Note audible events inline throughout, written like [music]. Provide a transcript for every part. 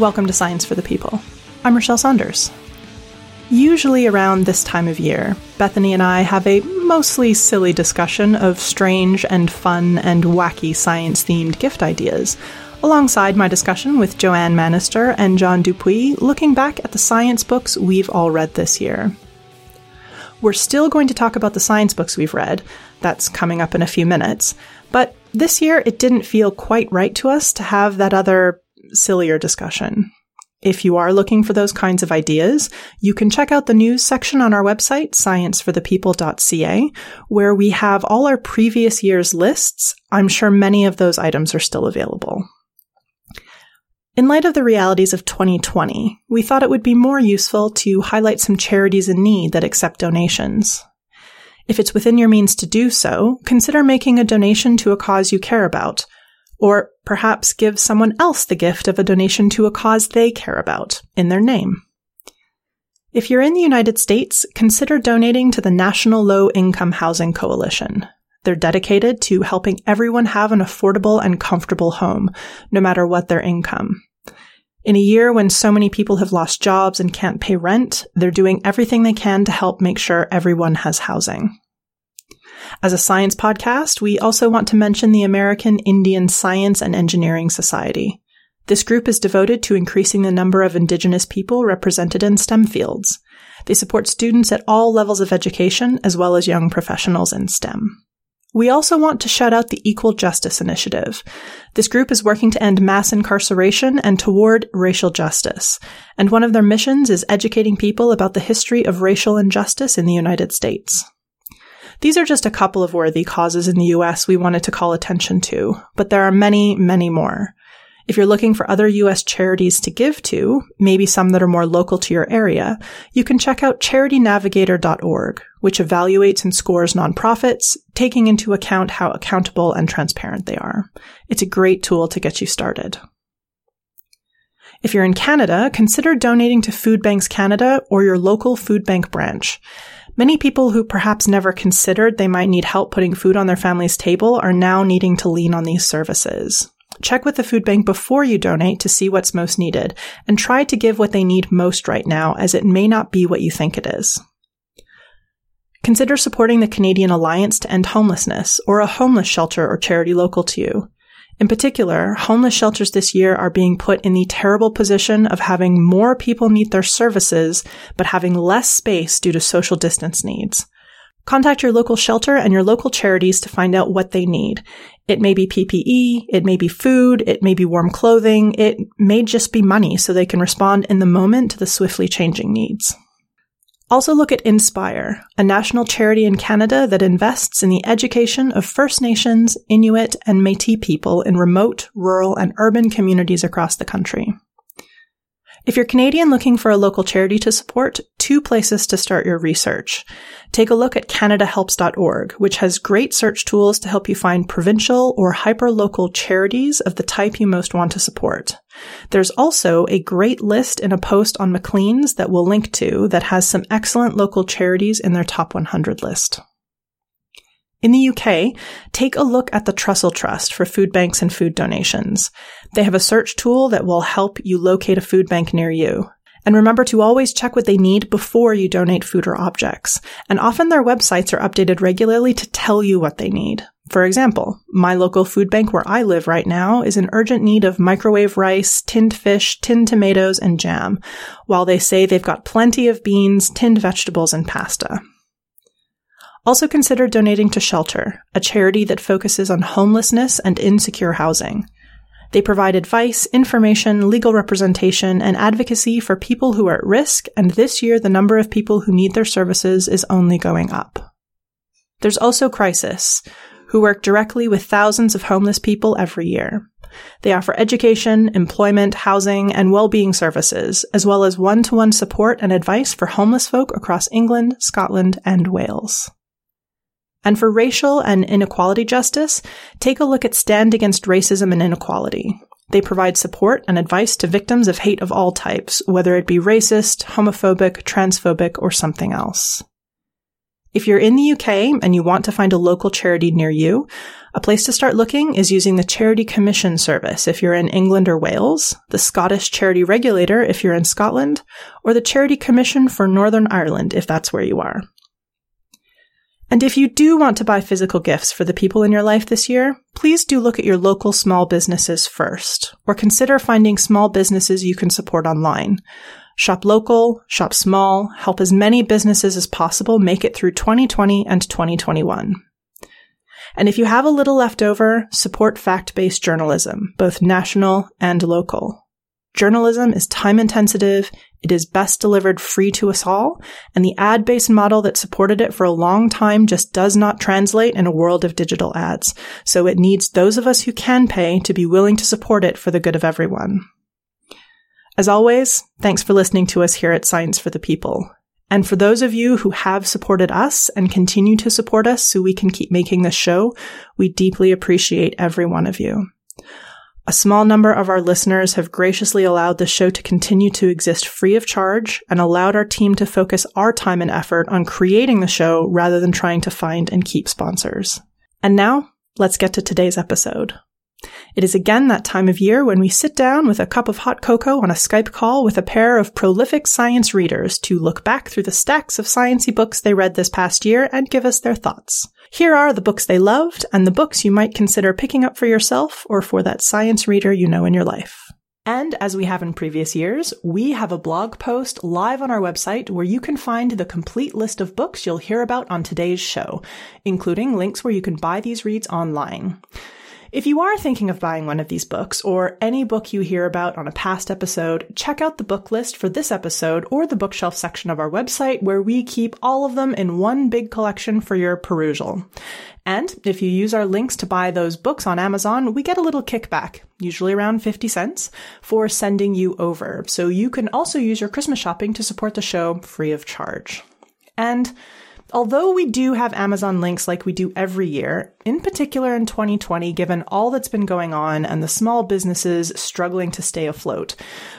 Welcome to Science for the People. I'm Rochelle Saunders. Usually around this time of year, Bethany and I have a mostly silly discussion of strange and fun and wacky science themed gift ideas, alongside my discussion with Joanne Manaster and John Dupuis, looking back at the science books we've all read this year. We're still going to talk about the science books we've read, that's coming up in a few minutes, but this year it didn't feel quite right to us to have that other sillier discussion. If you are looking for those kinds of ideas, you can check out the news section on our website, scienceforthepeople.ca, where we have all our previous year's lists. I'm sure many of those items are still available. In light of the realities of 2020, we thought it would be more useful to highlight some charities in need that accept donations. If it's within your means to do so, consider making a donation to a cause you care about, or perhaps give someone else the gift of a donation to a cause they care about in their name. If you're in the United States, consider donating to the National Low Income Housing Coalition. They're dedicated to helping everyone have an affordable and comfortable home, no matter what their income. In a year when so many people have lost jobs and can't pay rent, they're doing everything they can to help make sure everyone has housing. As a science podcast, we also want to mention the American Indian Science and Engineering Society. This group is devoted to increasing the number of Indigenous people represented in STEM fields. They support students at all levels of education as well as young professionals in STEM. We also want to shout out the Equal Justice Initiative. This group is working to end mass incarceration and toward racial justice. And one of their missions is educating people about the history of racial injustice in the United States. These are just a couple of worthy causes in the US we wanted to call attention to, but there are many, many more. If you're looking for other US charities to give to, maybe some that are more local to your area, you can check out charitynavigator.org, which evaluates and scores nonprofits, taking into account how accountable and transparent they are. It's a great tool to get you started. If you're in Canada, consider donating to Food Banks Canada or your local food bank branch. Many people who perhaps never considered they might need help putting food on their family's table are now needing to lean on these services. Check with the food bank before you donate to see what's most needed and try to give what they need most right now as it may not be what you think it is. Consider supporting the Canadian Alliance to End Homelessness or a homeless shelter or charity local to you. In particular, homeless shelters this year are being put in the terrible position of having more people need their services, but having less space due to social distance needs. Contact your local shelter and your local charities to find out what they need. It may be PPE, it may be food, it may be warm clothing, it may just be money so they can respond in the moment to the swiftly changing needs. Also look at Indspire, a national charity in Canada that invests in the education of First Nations, Inuit, and Métis people in remote, rural, and urban communities across the country. If you're Canadian looking for a local charity to support, two places to start your research. Take a look at CanadaHelps.org, which has great search tools to help you find provincial or hyperlocal charities of the type you most want to support. There's also a great list in a post on Maclean's that we'll link to that has some excellent local charities in their top 100 list. In the UK, take a look at the Trussell Trust for food banks and food donations. They have a search tool that will help you locate a food bank near you. And remember to always check what they need before you donate food or objects. And often their websites are updated regularly to tell you what they need. For example, my local food bank where I live right now is in urgent need of microwave rice, tinned fish, tinned tomatoes, and jam, while they say they've got plenty of beans, tinned vegetables, and pasta. Also consider donating to Shelter, a charity that focuses on homelessness and insecure housing. They provide advice, information, legal representation, and advocacy for people who are at risk, and this year the number of people who need their services is only going up. There's also Crisis, who work directly with thousands of homeless people every year. They offer education, employment, housing, and well-being services, as well as one-to-one support and advice for homeless folk across England, Scotland, and Wales. And for racial and inequality justice, take a look at Stand Against Racism and Inequality. They provide support and advice to victims of hate of all types, whether it be racist, homophobic, transphobic, or something else. If you're in the UK and you want to find a local charity near you, a place to start looking is using the Charity Commission Service if you're in England or Wales, the Scottish Charity Regulator if you're in Scotland, or the Charity Commission for Northern Ireland if that's where you are. And if you do want to buy physical gifts for the people in your life this year, please do look at your local small businesses first, or consider finding small businesses you can support online. Shop local, shop small, help as many businesses as possible make it through 2020 and 2021. And if you have a little left over, support fact-based journalism, both national and local. Journalism is time intensive, it is best delivered free to us all, and the ad based model that supported it for a long time just does not translate in a world of digital ads. So it needs those of us who can pay to be willing to support it for the good of everyone. As always, thanks for listening to us here at Science for the People. And for those of you who have supported us and continue to support us so we can keep making this show, we deeply appreciate every one of you. A small number of our listeners have graciously allowed the show to continue to exist free of charge and allowed our team to focus our time and effort on creating the show rather than trying to find and keep sponsors. And now, let's get to today's episode. It is again that time of year when we sit down with a cup of hot cocoa on a Skype call with a pair of prolific science readers to look back through the stacks of sciencey books they read this past year and give us their thoughts. Here are the books they loved and the books you might consider picking up for yourself or for that science reader you know in your life. And as we have in previous years, we have a blog post live on our website where you can find the complete list of books you'll hear about on today's show, including links where you can buy these reads online. If you are thinking of buying one of these books or any book you hear about on a past episode, check out the book list for this episode or the bookshelf section of our website where we keep all of them in one big collection for your perusal. And if you use our links to buy those books on Amazon, we get a little kickback, usually around 50 cents, for sending you over. So you can also use your Christmas shopping to support the show free of charge. And Although we do have Amazon links like we do every year, in particular in 2020, given all that's been going on and the small businesses struggling to stay afloat,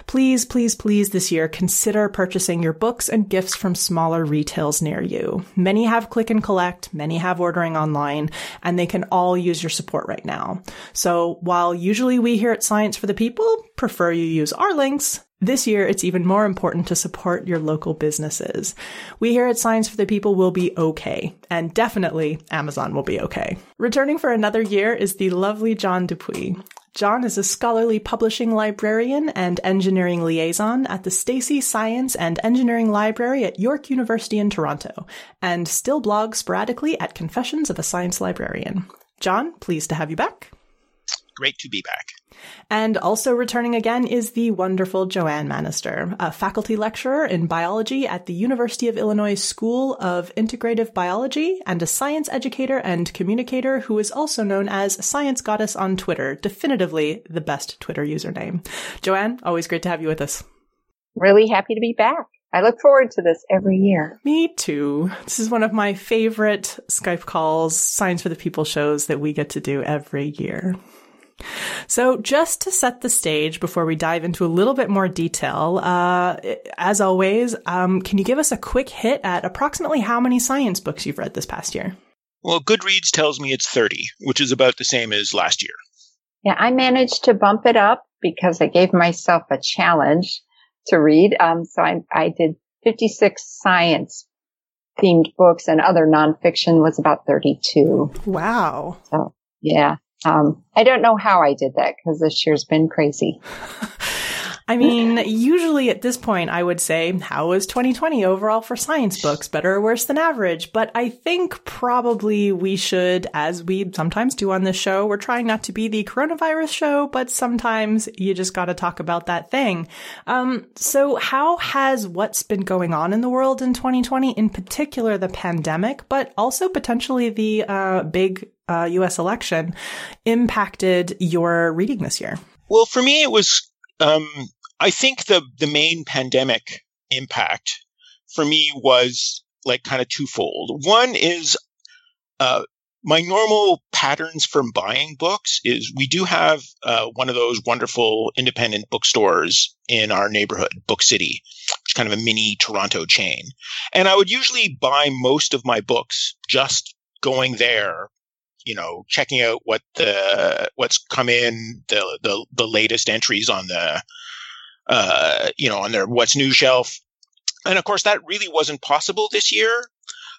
please, please, please this year consider purchasing your books and gifts from smaller retails near you. Many have click and collect, many have ordering online, and they can all use your support right now. So while usually we here at Science for the People prefer you use our links, this year, it's even more important to support your local businesses. We here at Science for the People will be okay, and definitely Amazon will be okay. Returning for another year is the lovely John Dupuis. John is a scholarly publishing librarian and engineering liaison at the Steacie Science and Engineering Library at York University in Toronto, and still blogs sporadically at Confessions of a Science Librarian. John, pleased to have you back. Great to be back. And also returning again is the wonderful Joanne Manaster, a faculty lecturer in biology at the University of Illinois School of Integrative Biology and a science educator and communicator who is also known as Science Goddess on Twitter, definitively the best Twitter username. Joanne, always great to have you with us. Really happy to be back. I look forward to this every year. Me too. This is one of my favorite Skype calls, Science for the People shows that we get to do every year. So, just to set the stage before we dive into a little bit more detail, uh, as always, um, can you give us a quick hit at approximately how many science books you've read this past year? Well, Goodreads tells me it's 30, which is about the same as last year. Yeah, I managed to bump it up because I gave myself a challenge to read. Um, so I, I did 56 science themed books and other nonfiction was about 32. Wow. So yeah. Um, I don't know how I did that because this year's been crazy. I mean, usually at this point, I would say, how was 2020 overall for science books? Better or worse than average? But I think probably we should, as we sometimes do on this show, we're trying not to be the coronavirus show, but sometimes you just got to talk about that thing. Um, so how has what's been going on in the world in 2020, in particular the pandemic, but also potentially the uh, big uh, U.S. election, impacted your reading this year? Well, for me, it was um, I think the the main pandemic impact for me was like kind of twofold. One is uh, my normal patterns from buying books is we do have uh, one of those wonderful independent bookstores in our neighborhood, Book City, It's kind of a mini Toronto chain. And I would usually buy most of my books just going there, you know, checking out what the what's come in, the the, the latest entries on the uh, you know, on their what's new shelf. And of course that really wasn't possible this year.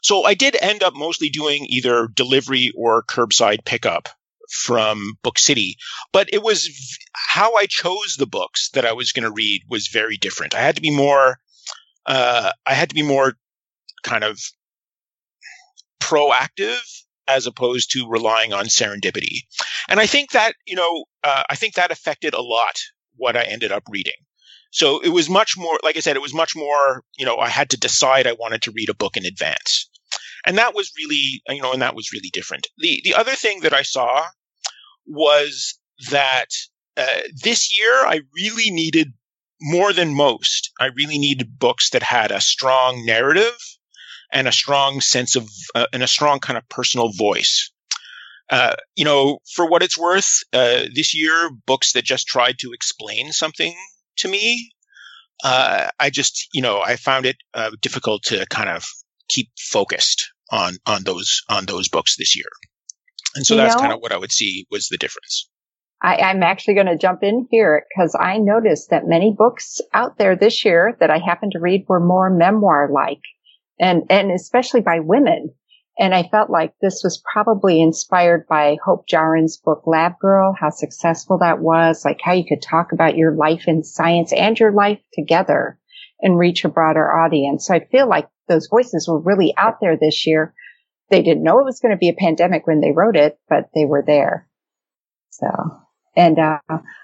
So I did end up mostly doing either delivery or curbside pickup from Book City, but it was how I chose the books that I was going to read was very different. I had to be more, uh, I had to be more kind of proactive as opposed to relying on serendipity. And I think that, you know, uh, I think that affected a lot what I ended up reading. So it was much more, like I said, it was much more, you know, I had to decide I wanted to read a book in advance. And that was really, you know, and that was really different. The, the other thing that I saw was that uh, this year I really needed more than most. I really needed books that had a strong narrative and a strong sense of, uh, and a strong kind of personal voice. Uh, you know, for what it's worth, uh, this year, books that just tried to explain something to me, uh, I just, you know, I found it uh, difficult to kind of keep focused on on those on those books this year. And so you that's know, kind of what I would see was the difference. I, am actually going to jump in here because I noticed that many books out there this year that I happened to read were more memoir like and, and especially by women. And I felt like this was probably inspired by Hope Jahren's book Lab Girl, how successful that was, like how you could talk about your life in science and your life together and reach a broader audience. So I feel like those voices were really out there this year. They didn't know it was going to be a pandemic when they wrote it, but they were there. So, and, uh,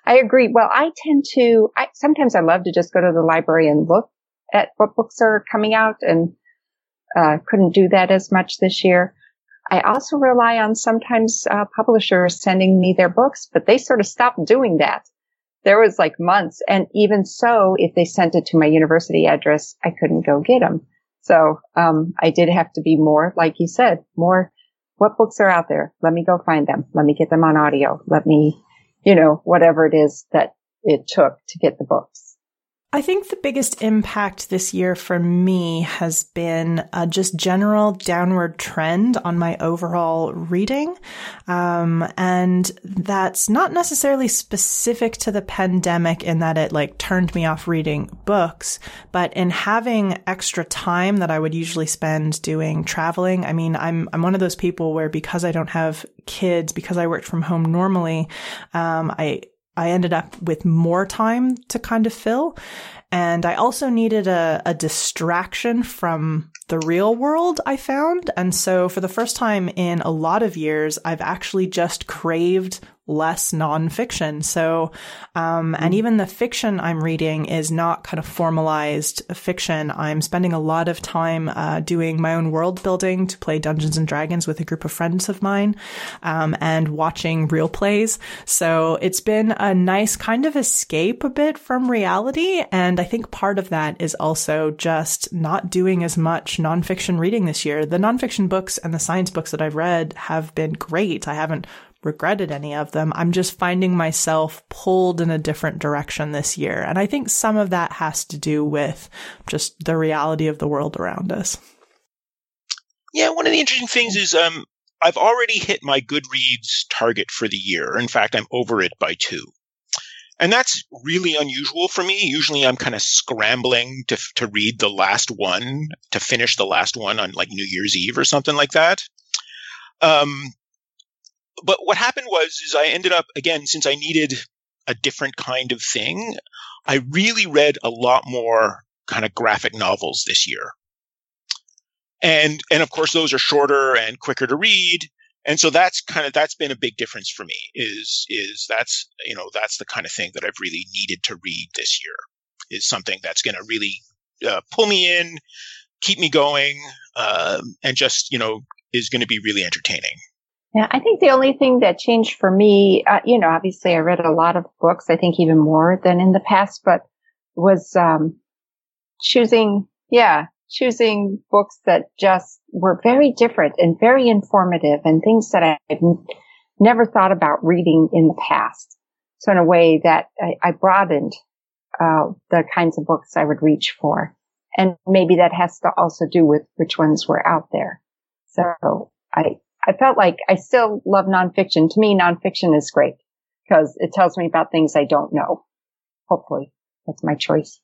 I agree. Well, I tend to, I, sometimes I love to just go to the library and look at what books are coming out and uh, couldn't do that as much this year. I also rely on sometimes uh, publishers sending me their books, but they sort of stopped doing that. There was like months, and even so, if they sent it to my university address, I couldn't go get them. So um, I did have to be more, like you said, more. What books are out there? Let me go find them. Let me get them on audio. Let me, you know, whatever it is that it took to get the books. I think the biggest impact this year for me has been a just general downward trend on my overall reading. Um, and that's not necessarily specific to the pandemic in that it like turned me off reading books, but in having extra time that I would usually spend doing traveling. I mean, I'm, I'm one of those people where because I don't have kids, because I worked from home normally, um, I, I ended up with more time to kind of fill. And I also needed a, a distraction from the real world, I found. And so for the first time in a lot of years, I've actually just craved less nonfiction. So, um, and even the fiction I'm reading is not kind of formalized fiction. I'm spending a lot of time uh, doing my own world building to play Dungeons and Dragons with a group of friends of mine, um, and watching real plays. So it's been a nice kind of escape a bit from reality. And I think part of that is also just not doing as much nonfiction reading this year. The nonfiction books and the science books that I've read have been great. I haven't regretted any of them. I'm just finding myself pulled in a different direction this year. And I think some of that has to do with just the reality of the world around us. Yeah, one of the interesting things is um, I've already hit my Goodreads target for the year. In fact, I'm over it by two. And that's really unusual for me. Usually I'm kind of scrambling to, to read the last one, to finish the last one on like New Year's Eve or something like that. Um, but what happened was is I ended up again since I needed a different kind of thing, I really read a lot more kind of graphic novels this year. And and of course those are shorter and quicker to read. And so that's kind of that's been a big difference for me is is that's you know that's the kind of thing that I've really needed to read this year is something that's going to really uh, pull me in, keep me going, uh, and just you know is going to be really entertaining. Yeah, I think the only thing that changed for me, uh, you know, obviously I read a lot of books, I think even more than in the past, but was, um, choosing, yeah, choosing books that just were very different and very informative and things that I've never thought about reading in the past. So in a way that I, I broadened, uh, the kinds of books I would reach for. And maybe that has to also do with which ones were out there. So I, I felt like I still love nonfiction. To me, nonfiction is great because it tells me about things I don't know. Hopefully that's my choice.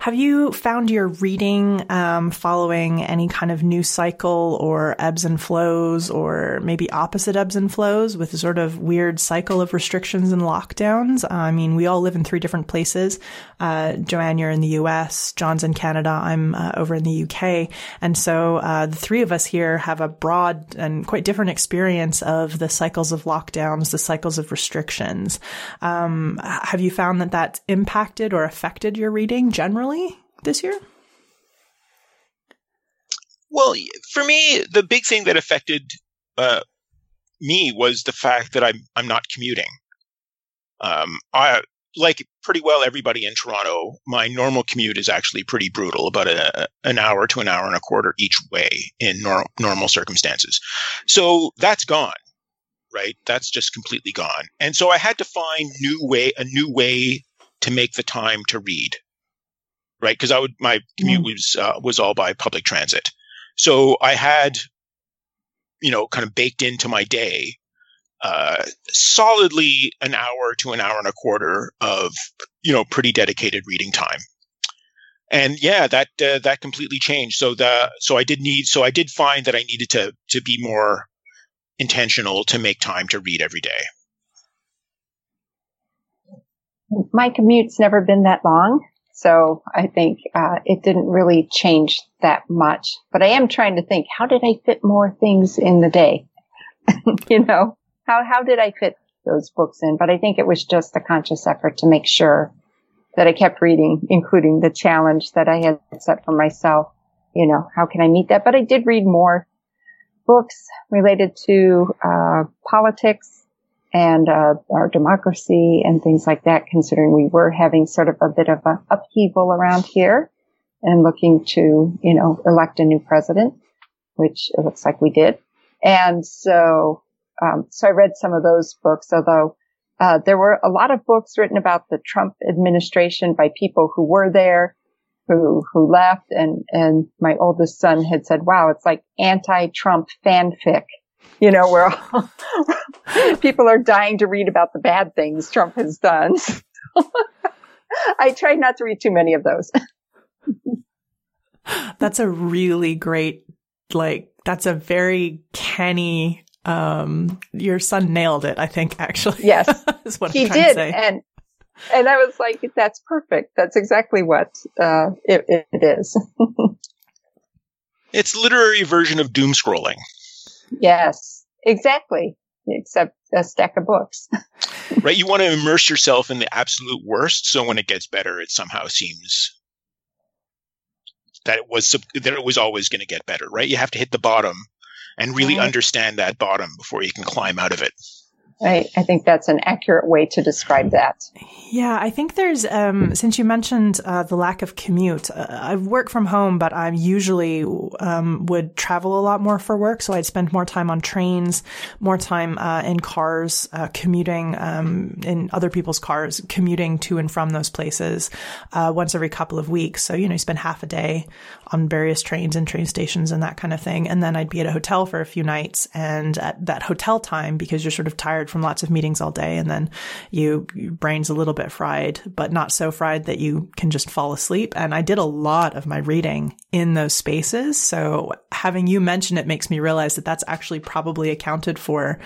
Have you found your reading um, following any kind of news cycle or ebbs and flows, or maybe opposite ebbs and flows with a sort of weird cycle of restrictions and lockdowns? I mean, we all live in three different places. Uh, Joanne, you're in the US, John's in Canada, I'm uh, over in the UK. And so uh, the three of us here have a broad and quite different experience of the cycles of lockdowns, the cycles of restrictions. Um, have you found that that's impacted or affected your reading generally? this year? Well, for me, the big thing that affected uh, me was the fact that I'm I'm not commuting. Um, I like pretty well everybody in Toronto. My normal commute is actually pretty brutal, about a, an hour to an hour and a quarter each way in nor- normal circumstances. So that's gone, right? That's just completely gone. And so I had to find new way a new way to make the time to read right? Because I would my commute mm. was uh, was all by public transit, so I had, you know, kind of baked into my day, uh, solidly an hour to an hour and a quarter of you know pretty dedicated reading time. And yeah, that uh, that completely changed. So the so I did need so I did find that I needed to to be more intentional to make time to read every day. My commute's never been that long. So I think uh, it didn't really change that much. But I am trying to think, how did I fit more things in the day? [laughs] you know, how how did I fit those books in? But I think it was just a conscious effort to make sure that I kept reading, including the challenge that I had set for myself. You know, how can I meet that? But I did read more books related to uh, politics and uh, our democracy and things like that, considering we were having sort of a bit of an upheaval around here and looking to, you know, elect a new president, which it looks like we did. And so, um, so I read some of those books, although uh, there were a lot of books written about the Trump administration by people who were there, who who left, and and my oldest son had said, "Wow, it's like anti-Trump fanfic." You know, where all, [laughs] people are dying to read about the bad things Trump has done. [laughs] I try not to read too many of those. [laughs] that's a really great, like, that's a very canny, um, your son nailed it, I think, actually. Yes. is what he did. And, and I was like, that's perfect. That's exactly what, uh, it, it is. it's literary version of doom scrolling. Yes, exactly. Except a stack of books. [laughs] right. You want to immerse yourself in the absolute worst. So when it gets better, it somehow seems that it was, that it was always going to get better, right? You have to hit the bottom and really right. understand that bottom before you can climb out of it. I, I think that's an accurate way to describe that. Yeah, I think there's, um, since you mentioned uh, the lack of commute, uh, I work from home, but I usually um, would travel a lot more for work. So I'd spend more time on trains, more time uh, in cars, uh, commuting um, in other people's cars, commuting to and from those places uh, once every couple of weeks. So, you know, you spend half a day on various trains and train stations and that kind of thing. And then I'd be at a hotel for a few nights. And at that hotel time, because you're sort of tired from lots of meetings all day, and then you, your brain's a little bit fried, but not so fried that you can just fall asleep. And I did a lot of my reading in those spaces. So having you mention it makes me realize that that's actually probably accounted for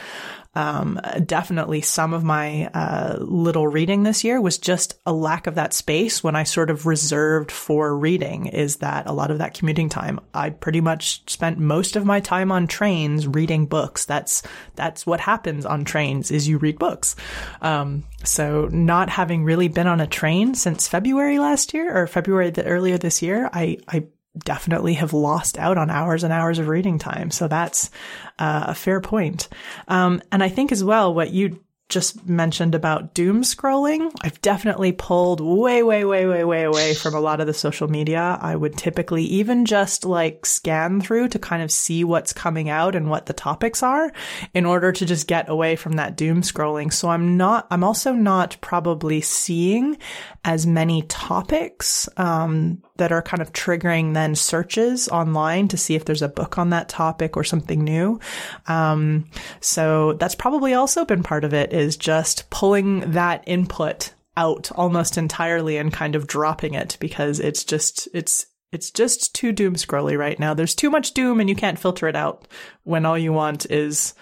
um, definitely some of my uh, little reading this year was just a lack of that space when I sort of reserved for reading. Is that a lot of that commuting time? I pretty much spent most of my time on trains reading books. That's that's what happens on trains is you read books. Um, so not having really been on a train since February last year or February the earlier this year, I I definitely have lost out on hours and hours of reading time. So that's uh, a fair point. Um, and I think as well, what you just mentioned about doom scrolling, I've definitely pulled way, way, way, way, way away from a lot of the social media. I would typically even just like scan through to kind of see what's coming out and what the topics are in order to just get away from that doom scrolling. So I'm not, I'm also not probably seeing as many topics, um, that are kind of triggering then searches online to see if there's a book on that topic or something new. Um, so that's probably also been part of it is just pulling that input out almost entirely and kind of dropping it because it's just, it's, it's just too doom scrolly right now. There's too much doom and you can't filter it out when all you want is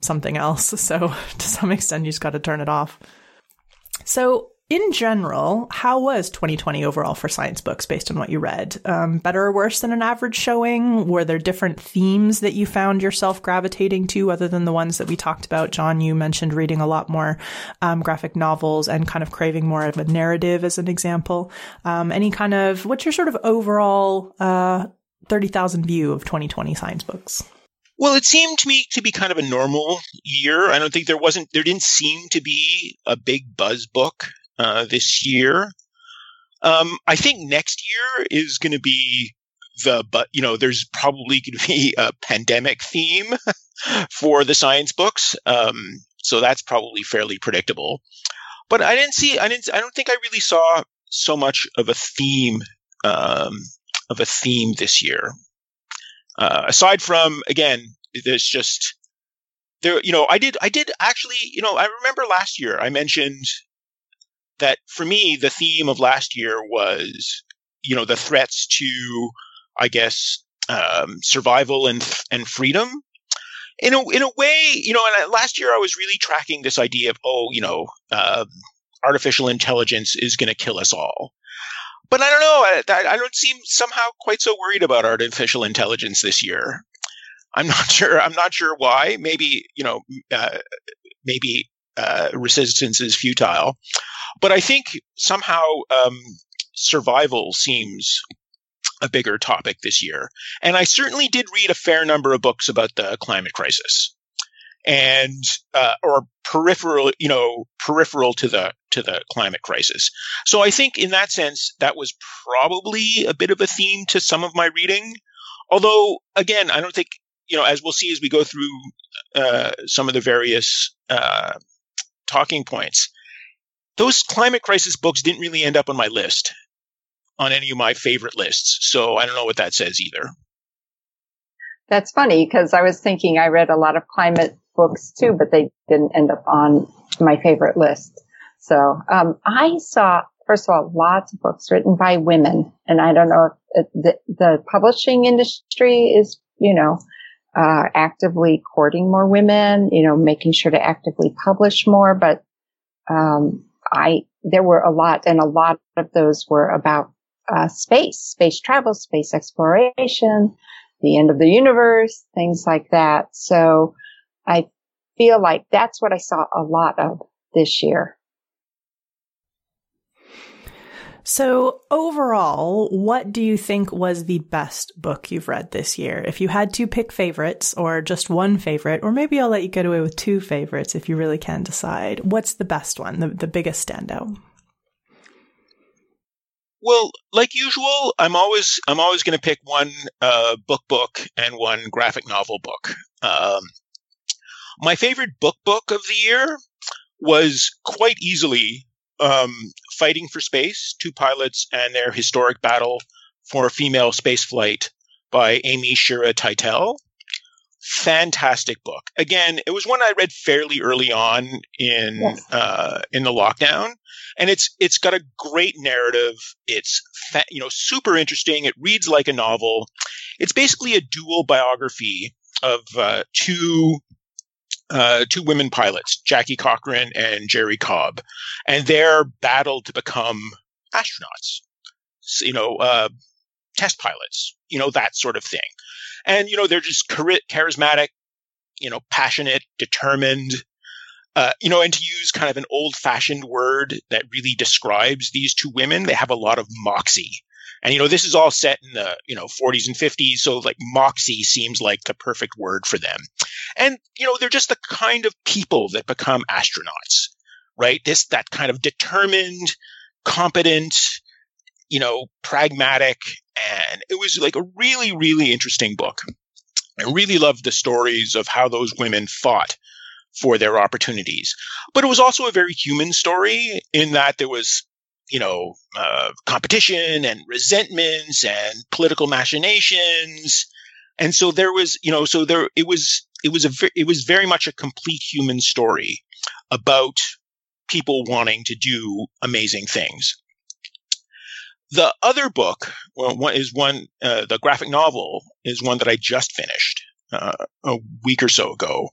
something else. [laughs] So to some extent, you just got to turn it off. So in general, how was 2020 overall for science books based on what you read? Um, better or worse than an average showing? Were there different themes that you found yourself gravitating to other than the ones that we talked about? John, you mentioned reading a lot more um, graphic novels and kind of craving more of a narrative as an example. Um, any kind of, what's your sort of overall uh, 30,000 view of 2020 science books? Well, it seemed to me to be kind of a normal year. I don't think there wasn't, there didn't seem to be a big buzz book uh, this year. Um, I think next year is going to be the, but you know, there's probably going to be a pandemic theme [laughs] for the science books. Um, so that's probably fairly predictable. But I didn't see, I didn't, I don't think I really saw so much of a theme, um, of a theme this year. Uh, aside from, again, there's just, there, you know, I did, I did actually, you know, I remember last year I mentioned that for me, the theme of last year was, you know, the threats to, I guess, um, survival and and freedom. In a in a way, you know, and last year I was really tracking this idea of, oh, you know, uh, artificial intelligence is going to kill us all. But I don't know. I, I don't seem somehow quite so worried about artificial intelligence this year. I'm [laughs] not sure. I'm not sure why. Maybe you know, uh, maybe uh, resistance is futile. But I think somehow um, survival seems a bigger topic this year. And I certainly did read a fair number of books about the climate crisis and uh, or peripheral you know peripheral to the to the climate crisis so i think in that sense that was probably a bit of a theme to some of my reading although again i don't think you know as we'll see as we go through uh, some of the various uh, talking points those climate crisis books didn't really end up on my list on any of my favorite lists. So I don't know what that says either. That's funny because I was thinking I read a lot of climate books too, but they didn't end up on my favorite list. So um, I saw, first of all, lots of books written by women, and I don't know if the, the publishing industry is, you know, uh, actively courting more women, you know, making sure to actively publish more, but um, I, there were a lot and a lot of those were about uh, space, space travel, space exploration, the end of the universe, things like that. So I feel like that's what I saw a lot of this year. So, overall, what do you think was the best book you've read this year? If you had to pick favorites or just one favorite, or maybe I'll let you get away with two favorites if you really can decide, what's the best one, the, the biggest standout? Well, like usual, I'm always I'm always going to pick one uh, book book and one graphic novel book. Um, my favorite book book of the year was quite easily um, Fighting for Space, Two Pilots and Their Historic Battle for Female Spaceflight by Amy Shira Teitel. Fantastic book. Again, it was one I read fairly early on in yes. uh, in the lockdown, and it's it's got a great narrative. It's fa- you know super interesting. It reads like a novel. It's basically a dual biography of uh, two uh, two women pilots, Jackie Cochran and Jerrie Cobb, and their battle to become astronauts. You know, uh, test pilots. You know that sort of thing. And you know they're just charismatic, you know, passionate, determined. Uh, you know, and to use kind of an old-fashioned word that really describes these two women, they have a lot of moxie. And you know, this is all set in the you know 40s and 50s, so like moxie seems like the perfect word for them. And you know, they're just the kind of people that become astronauts, right? This that kind of determined, competent, you know, pragmatic, and it was like a really, really interesting book. I really loved the stories of how those women fought for their opportunities. But it was also a very human story in that there was you know, uh, competition and resentments and political machinations. And so there was, you know, so there, it was, it was a, it was very much a complete human story about people wanting to do amazing things. The other book well, one is one, uh, the graphic novel is one that I just finished uh, a week or so ago.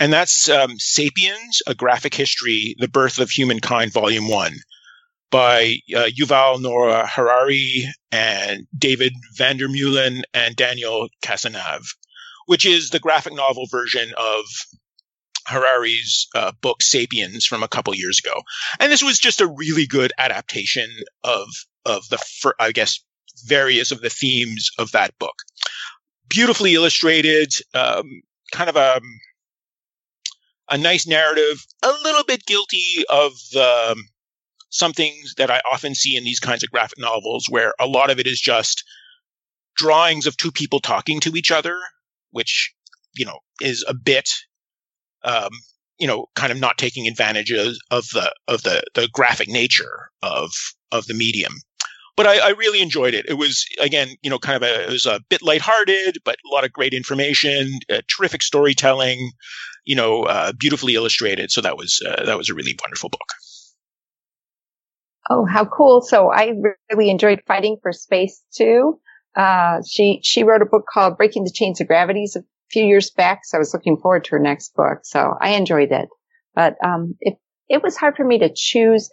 And that's um, Sapiens, A Graphic History, The Birth of Humankind, Volume 1 by uh, Yuval Noah Harari and David Vandermeulen and Daniel Cazenave, which is the graphic novel version of Harari's uh, book Sapiens from a couple years ago. And this was just a really good adaptation of of the I guess various of the themes of that book. Beautifully illustrated, um, kind of a a nice narrative, a little bit guilty of um, some things that I often see in these kinds of graphic novels where a lot of it is just drawings of two people talking to each other, which, you know, is a bit, um, you know, kind of not taking advantage of, of the, of the, the graphic nature of, of the medium. But I, I really enjoyed it. It was, again, you know, kind of a, it was a bit lighthearted, but a lot of great information, uh, terrific storytelling, you know, uh, beautifully illustrated. So that was, uh, that was a really wonderful book. Oh, how cool. So I really enjoyed fighting for space too. Uh, she, she wrote a book called Breaking the Chains of Gravities a few years back. So I was looking forward to her next book. So I enjoyed it, but, um, it, it was hard for me to choose.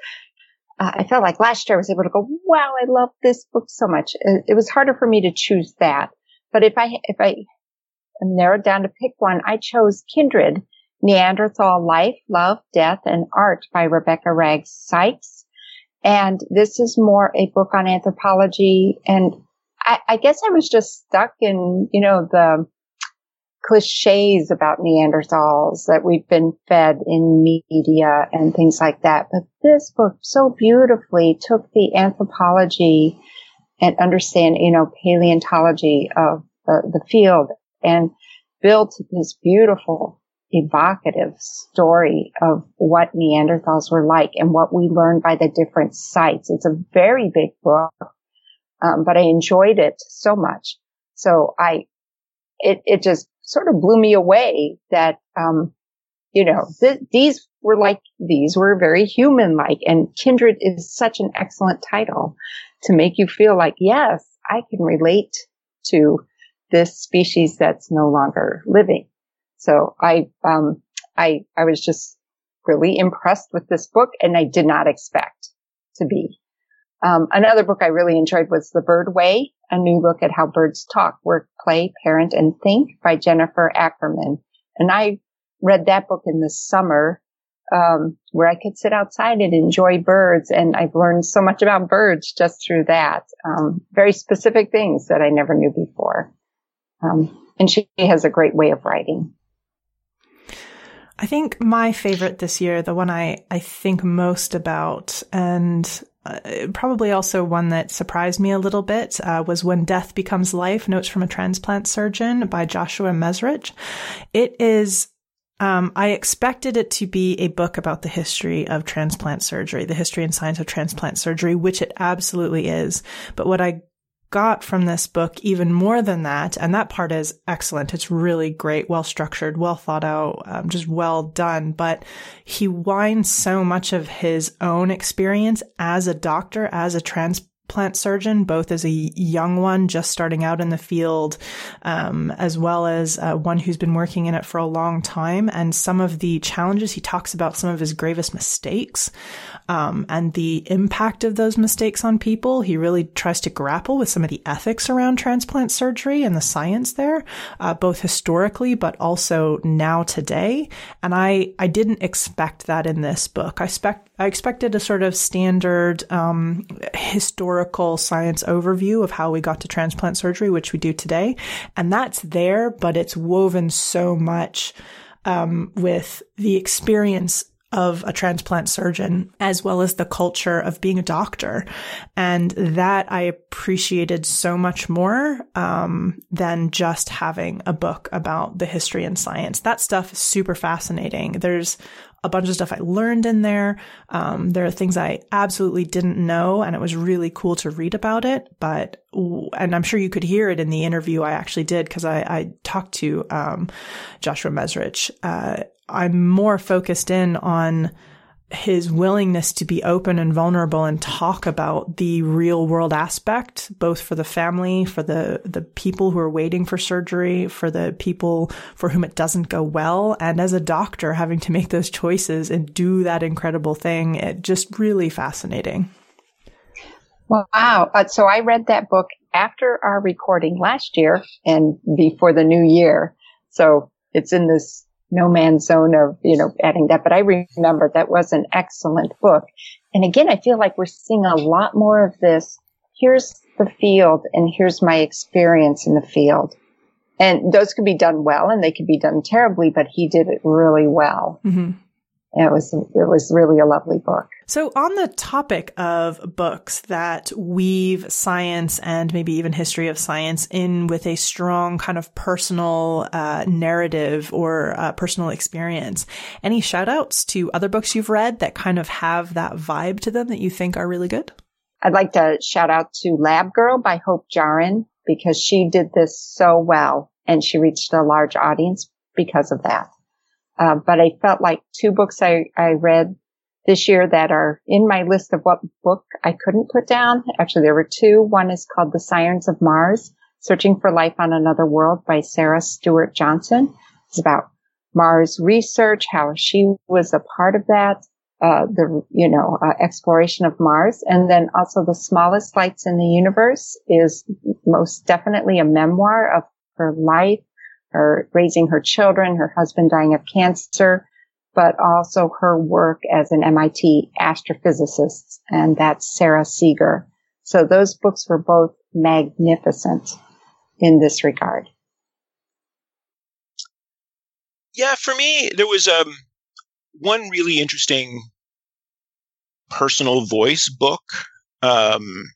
Uh, I felt like last year I was able to go, wow, I love this book so much. It, it was harder for me to choose that. But if I, if I narrowed down to pick one, I chose Kindred, Neanderthal Life, Love, Death, and Art by Rebecca Wragg Sykes. And this is more a book on anthropology. And I, I guess I was just stuck in, you know, the cliches about Neanderthals that we've been fed in media and things like that. But this book so beautifully took the anthropology and understand, you know, paleontology of the, the field and built this beautiful evocative story of what Neanderthals were like and what we learned by the different sites. It's a very big book, um, but I enjoyed it so much. So I, it, it just sort of blew me away that, um, you know, th- these were like, these were very human like and kindred is such an excellent title to make you feel like, yes, I can relate to this species that's no longer living. So I, um, I, I was just really impressed with this book and I did not expect to be. Um, another book I really enjoyed was The Bird Way, a new look at how birds talk, work, play, parent, and think by Jennifer Ackerman. And I read that book in the summer, um, where I could sit outside and enjoy birds. And I've learned so much about birds just through that. Um, very specific things that I never knew before. Um, and she has a great way of writing. I think my favorite this year, the one I, I think most about, and uh, probably also one that surprised me a little bit, uh, was When Death Becomes Life Notes from a Transplant Surgeon by Joshua Mezrich. It is um, I expected it to be a book about the history of transplant surgery, the history and science of transplant surgery, which it absolutely is. But what I got from this book even more than that. And that part is excellent. It's really great, well structured, well thought out, um, just well done. But he winds so much of his own experience as a doctor, as a trans plant surgeon, both as a young one just starting out in the field, um, as well as uh, one who's been working in it for a long time. And some of the challenges he talks about, some of his gravest mistakes, um, and the impact of those mistakes on people. He really tries to grapple with some of the ethics around transplant surgery and the science there, uh, both historically but also now today. And I I didn't expect that in this book. I expect I expected a sort of standard um, historical science overview of how we got to transplant surgery, which we do today. And that's there, but it's woven so much um, with the experience of a transplant surgeon as well as the culture of being a doctor. And that I appreciated so much more um, than just having a book about the history and science. That stuff is super fascinating. There's a bunch of stuff I learned in there. Um, there are things I absolutely didn't know, and it was really cool to read about it. But, and I'm sure you could hear it in the interview I actually did because I, I, talked to um, Joshua Mezrich. Uh, I'm more focused in on his willingness to be open and vulnerable and talk about the real world aspect, both for the family, for the, the people who are waiting for surgery, for the people for whom it doesn't go well. And as a doctor, having to make those choices and do that incredible thing, it just really fascinating. Wow. Uh, so I read that book after our recording last year and before the new year. So it's in this no man's zone of, you know, adding that. But I remember that was an excellent book. And again, I feel like we're seeing a lot more of this. Here's the field and here's my experience in the field. And those could be done well and they could be done terribly, but he did it really well. Mm-hmm. It was, it was really a lovely book. So, on the topic of books that weave science and maybe even history of science in with a strong kind of personal uh, narrative or uh, personal experience, any shout outs to other books you've read that kind of have that vibe to them that you think are really good? I'd like to shout out to Lab Girl by Hope Jahren because she did this so well and she reached a large audience because of that. Uh, but I felt like two books I, I read this year that are in my list of what book I couldn't put down. Actually, there were two. One is called The Sirens of Mars, Searching for Life on Another World by Sarah Stewart Johnson. It's about Mars research, how she was a part of that, uh, the, you know, uh, exploration of Mars. And then also The Smallest Lights in the Universe is most definitely a memoir of her life, her raising her children, her husband dying of cancer, but also her work as an MIT astrophysicist, and that's Sara Seager. So those books were both magnificent in this regard. Yeah, for me, there was um, one really interesting personal voice book. Um,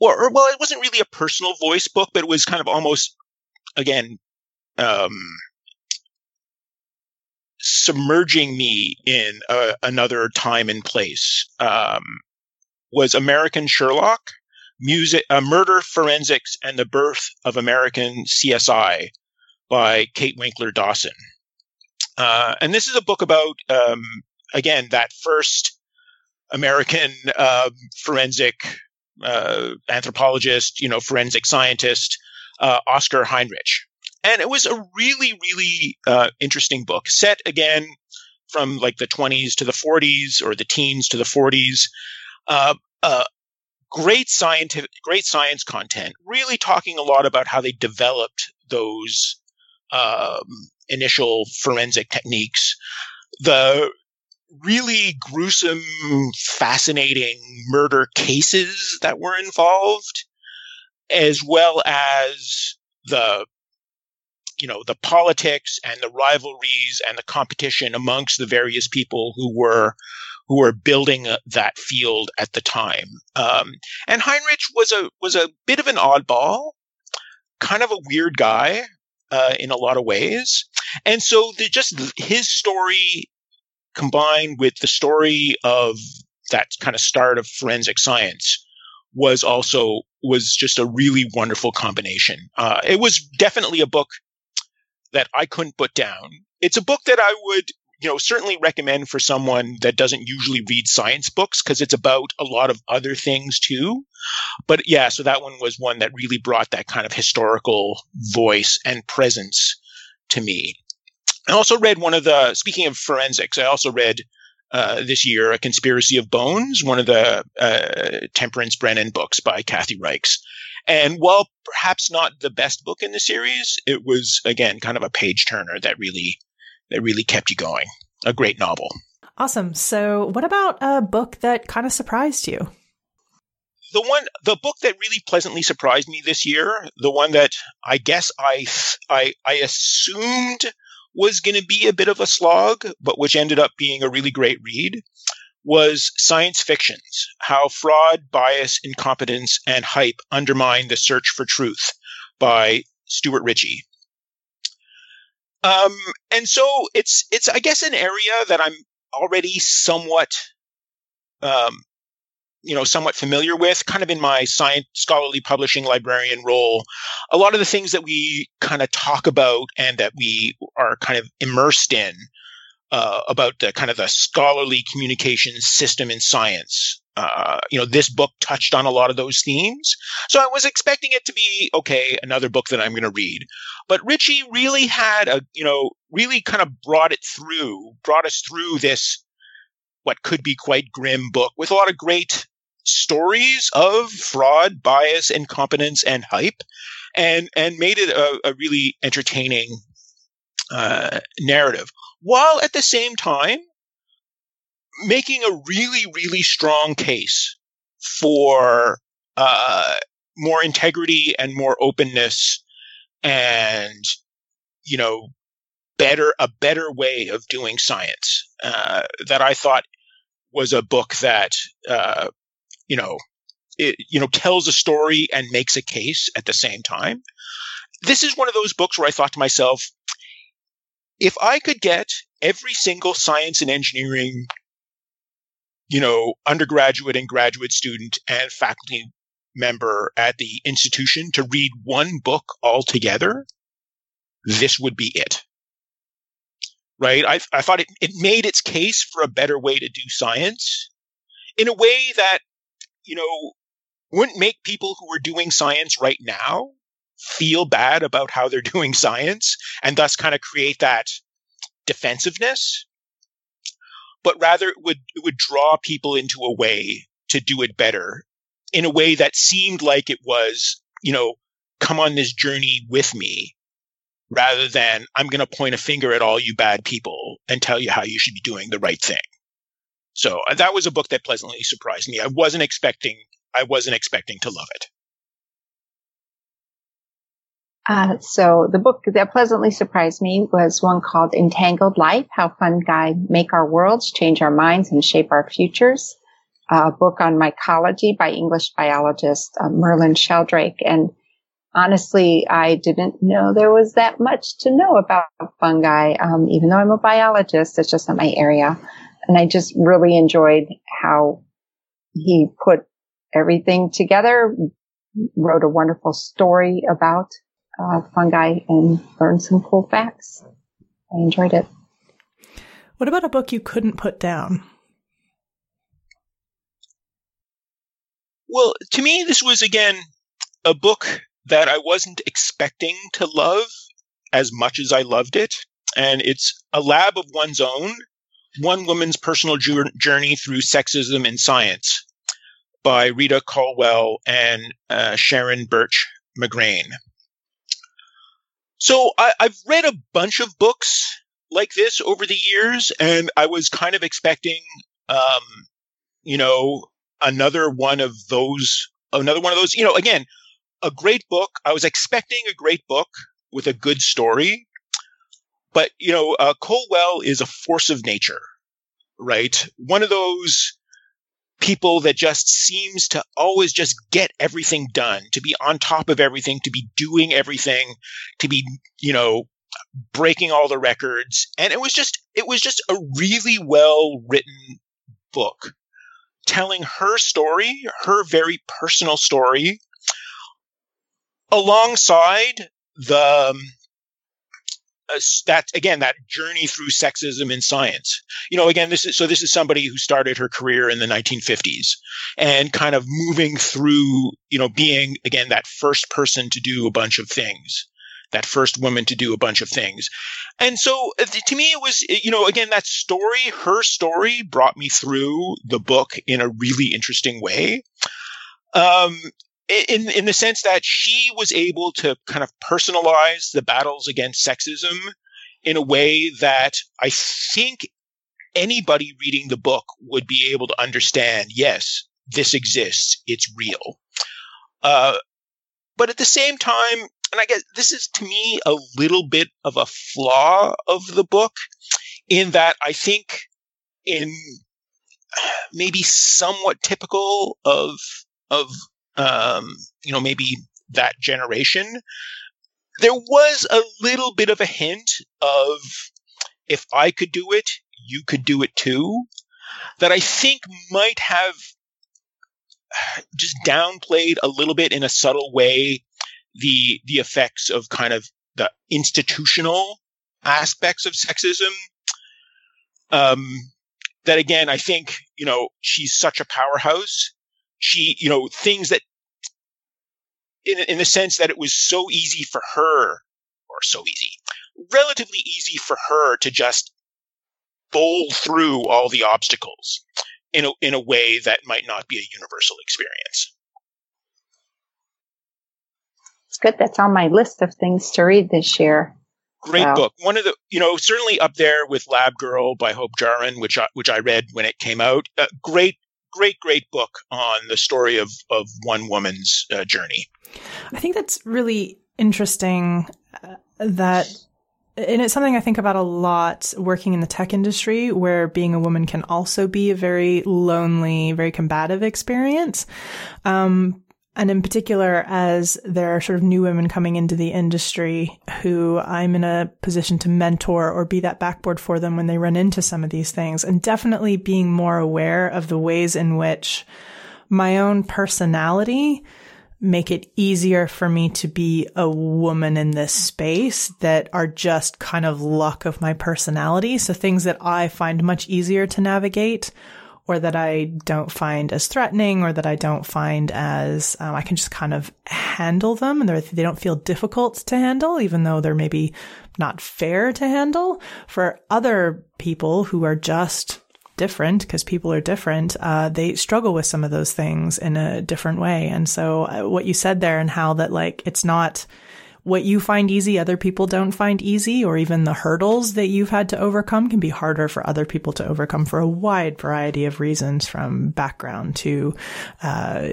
or, or, well, it wasn't really a personal voice book, but it was kind of almost, again, um, submerging me in uh, another time and place um, was American Sherlock, music, uh, murder forensics, and the birth of American CSI by Kate Winkler Dawson. Uh, and this is a book about, um, again, that first American uh, forensic anthropologist, you know, forensic scientist, uh, Oscar Heinrich. And it was a really, really uh, interesting book, set again from like the 20s to the 40s or the teens to the 40s. Uh, uh, great scientific, great science content, really talking a lot about how they developed those um, initial forensic techniques. The really gruesome, fascinating murder cases that were involved, as well as the you know the politics and the rivalries and the competition amongst the various people who were who were building uh, that field at the time. Um, and Heinrich was a was a bit of an oddball, kind of a weird guy uh, in a lot of ways, and so the, just his story combined with the story of that kind of start of forensic science was also was just a really wonderful combination. Uh, it was definitely a book that I couldn't put down. It's a book that I would, you know, certainly recommend for someone that doesn't usually read science books because it's about a lot of other things too. But yeah, so that one was one that really brought that kind of historical voice and presence to me. I also read one of the, speaking of forensics, I also read uh, this year, A Conspiracy of Bones, one of the uh, Temperance Brennan books by Kathy Reichs. And while perhaps not the best book in the series, it was again kind of a page turner that really that really kept you going. A great novel. Awesome. So, what about a book that kind of surprised you? The one, the book that really pleasantly surprised me this year, the one that I guess I I, I assumed was going to be a bit of a slog, but which ended up being a really great read, was science fictions, how fraud, bias, incompetence, and hype undermine the search for truth by Stuart Ritchie. Um, and so it's it's I guess an area that I'm already somewhat um, you know somewhat familiar with kind of in my science scholarly publishing librarian role a lot of the things that we kind of talk about and that we are kind of immersed in uh, about the kind of the scholarly communication system in science. Uh, you know this book touched on a lot of those themes. So i was expecting it to be okay another book that i'm going to read. But Ritchie really had a you know really kind of brought it through brought us through this what could be quite grim book with a lot of great stories of fraud, bias, incompetence, and hype, and and made it a, a really entertaining uh, narrative, while at the same time making a really really strong case for uh, more integrity and more openness and you know better a better way of doing science uh, that I thought was a book that uh, you know it you know tells a story and makes a case at the same time. This is one of those books where I thought to myself, if I could get every single science and engineering you know undergraduate and graduate student and faculty member at the institution to read one book altogether, this would be it right? I, I thought it, it made its case for a better way to do science in a way that, you know, wouldn't make people who are doing science right now feel bad about how they're [laughs] doing science and thus kind of create that defensiveness but rather it would it would draw people into a way to do it better in a way that seemed like it was you know come on this journey with me rather than I'm going to point a finger at all you bad people and tell you how you should be doing the right thing. So uh, that was a book that pleasantly surprised me. I wasn't expecting I wasn't expecting to love it. Uh, so the book that pleasantly surprised me was one called Entangled Life: How Fungi Make Our Worlds, Change Our Minds, and Shape Our Futures. A book on mycology by English biologist uh, Merlin Sheldrake, and honestly, I didn't know there was that much to know about fungi. Um, even though I'm a biologist, it's just not my area. And I just really enjoyed how he put everything together, wrote a wonderful story about uh, fungi and learn some cool facts. I enjoyed it. What about a book you couldn't put down? Well, to me, this was again a book that I wasn't expecting to love as much as I loved it. And it's A Lab of One's Own One Woman's Personal Journey Through Sexism in Science by Rita Colwell and uh, Sharon Bertsch McGrayne. So I, I've read a bunch of books like this over the years, and I was kind of expecting, um, you know, another one of those, another one of those, you know, again, a great book. I was expecting a great book with a good story, but you know, uh, Colwell is a force of nature, right? One of those people that just seems to always just get everything done, to be on top of everything, to be doing everything, to be, you know, breaking all the records. And it was just, it was just a really well written book telling her story, her very personal story alongside the um, uh, that again that journey through sexism in science. You know again this is so this is somebody who started her career in the 1950s and kind of moving through you know being again that first person to do a bunch of things that first woman to do a bunch of things. And so uh, to me it was you know again that story her story brought me through the book in a really interesting way. Um, in in the sense that she was able to kind of personalize the battles against sexism in a way that I think anybody reading the book would be able to understand. Yes, this exists; it's real. Uh, but at the same time, and I guess this is to me a little bit of a flaw of the book, in that I think in maybe somewhat typical of of um, you know, maybe that generation, there was a little bit of a hint of if I could do it, you could do it too, that I think might have [sighs] just downplayed a little bit in a subtle way the the effects of kind of the institutional aspects of sexism. Um, that again, I think you know she's such a powerhouse. She, you know, things that in in the sense that it was so easy for her, or so easy, relatively easy for her to just bowl through all the obstacles in a, in a way that might not be a universal experience. It's good. That's on my list of things to read this year. Great so. book. One of the, you know, certainly up there with Lab Girl by Hope Jahren, which I, which I read when it came out. Uh, great, great, great book on the story of of one woman's uh, journey. I think that's really interesting. Uh, that and it's something I think about a lot working in the tech industry, where being a woman can also be a very lonely, very combative experience. Um, and in particular, as there are sort of new women coming into the industry who I'm in a position to mentor or be that backboard for them when they run into some of these things, and definitely being more aware of the ways in which my own personality make it easier for me to be a woman in this space that are just kind of luck of my personality. So things that I find much easier to navigate or that I don't find as threatening or that I don't find as, um, I can just kind of handle them and they don't feel difficult to handle, even though they're maybe not fair to handle. For other people who are just different because people are different, uh, they struggle with some of those things in a different way. And so uh, what you said there and how that like, it's not what you find easy, other people don't find easy, or even the hurdles that you've had to overcome can be harder for other people to overcome for a wide variety of reasons from background to, uh,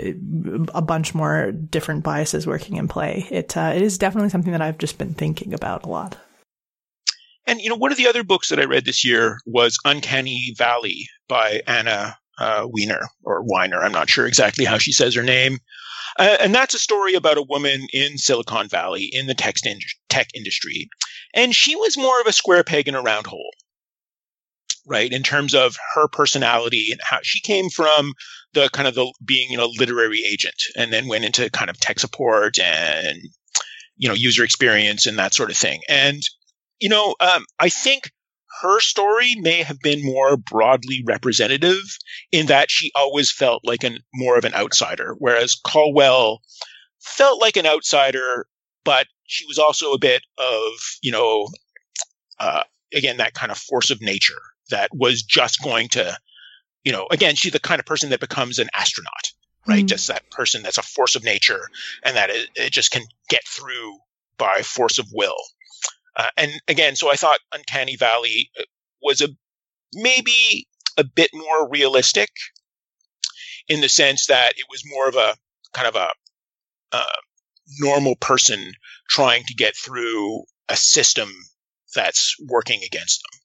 a bunch more different biases working in play. It, uh, it is definitely something that I've just been thinking about a lot. And you know, one of the other books that I read this year was Uncanny Valley by Anna uh, Weiner or Weiner. I'm not sure exactly how she says her name. Uh, and that's a story about a woman in Silicon Valley in the tech, in- tech industry. And she was more of a square peg in a round hole, right? In terms of her personality and how she came from the kind of the being, you know, literary agent and then went into kind of tech support and, you know, user experience and that sort of thing. And you know, um, I think her story may have been more broadly representative in that she always felt like an more of an outsider, whereas Colwell felt like an outsider, but she was also a bit of, you know, uh, again, that kind of force of nature that was just going to, you know, again, she's the kind of person that becomes an astronaut, right? Mm-hmm. Just that person that's a force of nature and that it, it just can get through by force of will. Uh, and again, so I thought Uncanny Valley uh, was a maybe a bit more realistic in the sense that it was more of a kind of a uh, normal person trying to get through a system that's working against them.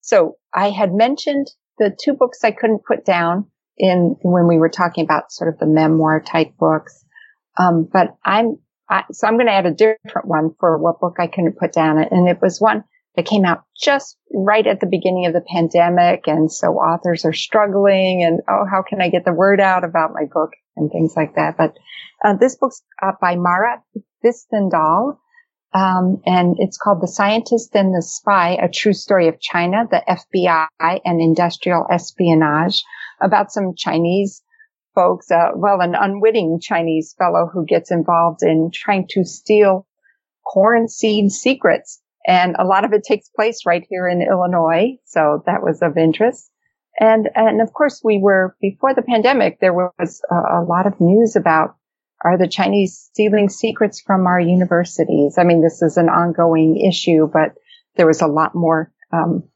So I had mentioned the two books I couldn't put down in when we were talking about sort of the memoir type books. Um, but I'm I, so I'm going to add a different one for what book I couldn't put down. And it was one that came out just right at the beginning of the pandemic. And so authors are struggling and, oh, how can I get the word out about my book and things like that. But uh, this book's uh, by Mara Hvistendahl. Um, and it's called The Scientist and the Spy, a true story of China, the FBI and industrial espionage about some Chinese folks, uh, well, an unwitting Chinese fellow who gets involved in trying to steal corn seed secrets. And a lot of it takes place right here in Illinois. So that was of interest. And, and of course we were, before the pandemic, there was a, a lot of news about are the Chinese stealing secrets from our universities? I mean, this is an ongoing issue, but there was a lot more, um,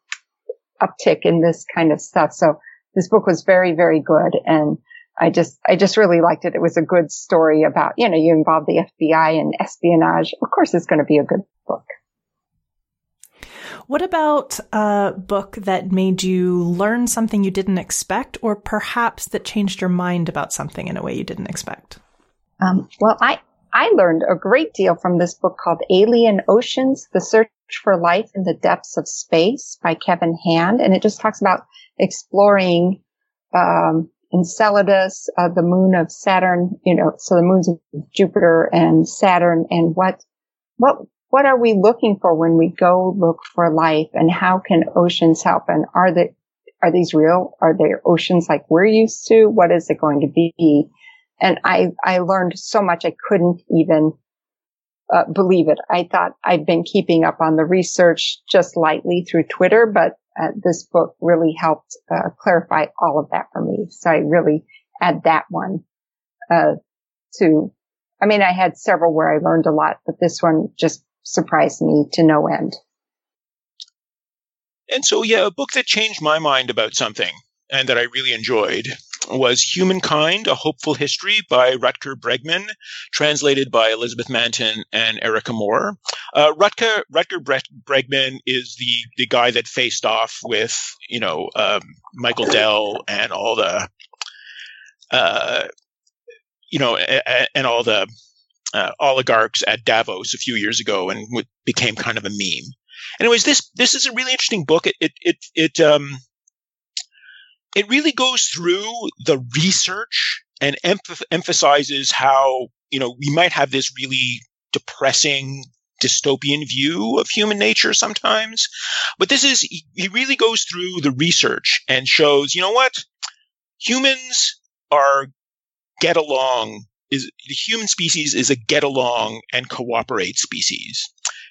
uptick in this kind of stuff. So this book was very, very good. And I just, I just really liked it. It was a good story about, you know, you involve the FBI and espionage. Of course, it's going to be a good book. What about a book that made you learn something you didn't expect, or perhaps that changed your mind about something in a way you didn't expect? Um, well, I, I learned a great deal from this book called Alien Oceans, The Search for Life in the Depths of Space by Kevin Hand. And it just talks about exploring, um, Enceladus, uh, the moon of Saturn, you know, so the moons of Jupiter and Saturn and what, what, what are we looking for when we go look for life and how can oceans help? And are the, are these real? Are there oceans like we're used to? What is it going to be? And I, I learned so much I couldn't even uh, believe it. I thought I'd been keeping up on the research just lightly through Twitter, but uh, this book really helped uh, clarify all of that for me. So I really add that one uh, to. I mean, I had several where I learned a lot, but this one just surprised me to no end. And so, yeah, a book that changed my mind about something and that I really enjoyed was Humankind, A Hopeful History by Rutger Bregman, translated by Elizabeth Manton and Erica Moore. Uh, Rutger, Rutger Bregman is the, the guy that faced off with, you know, um, Michael Dell and all the, uh, you know, and all the uh, oligarchs at Davos a few years ago and became kind of a meme. Anyways, this this is a really interesting book. It it it, it um it really goes through the research and emph- emphasizes how you know we might have this really depressing dystopian view of human nature sometimes. But this is he really goes through the research and shows you know what? Humans are get along is the human species is a get along and cooperate species.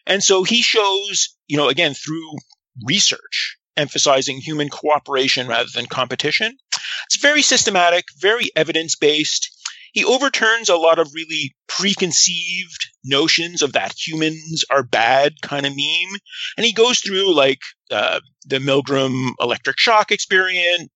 And so he shows you know again through research emphasizing human cooperation rather than competition. It's very systematic, very evidence based. He overturns a lot of really preconceived notions of that humans are bad kind of meme. And he goes through like uh, the Milgram electric shock experiment,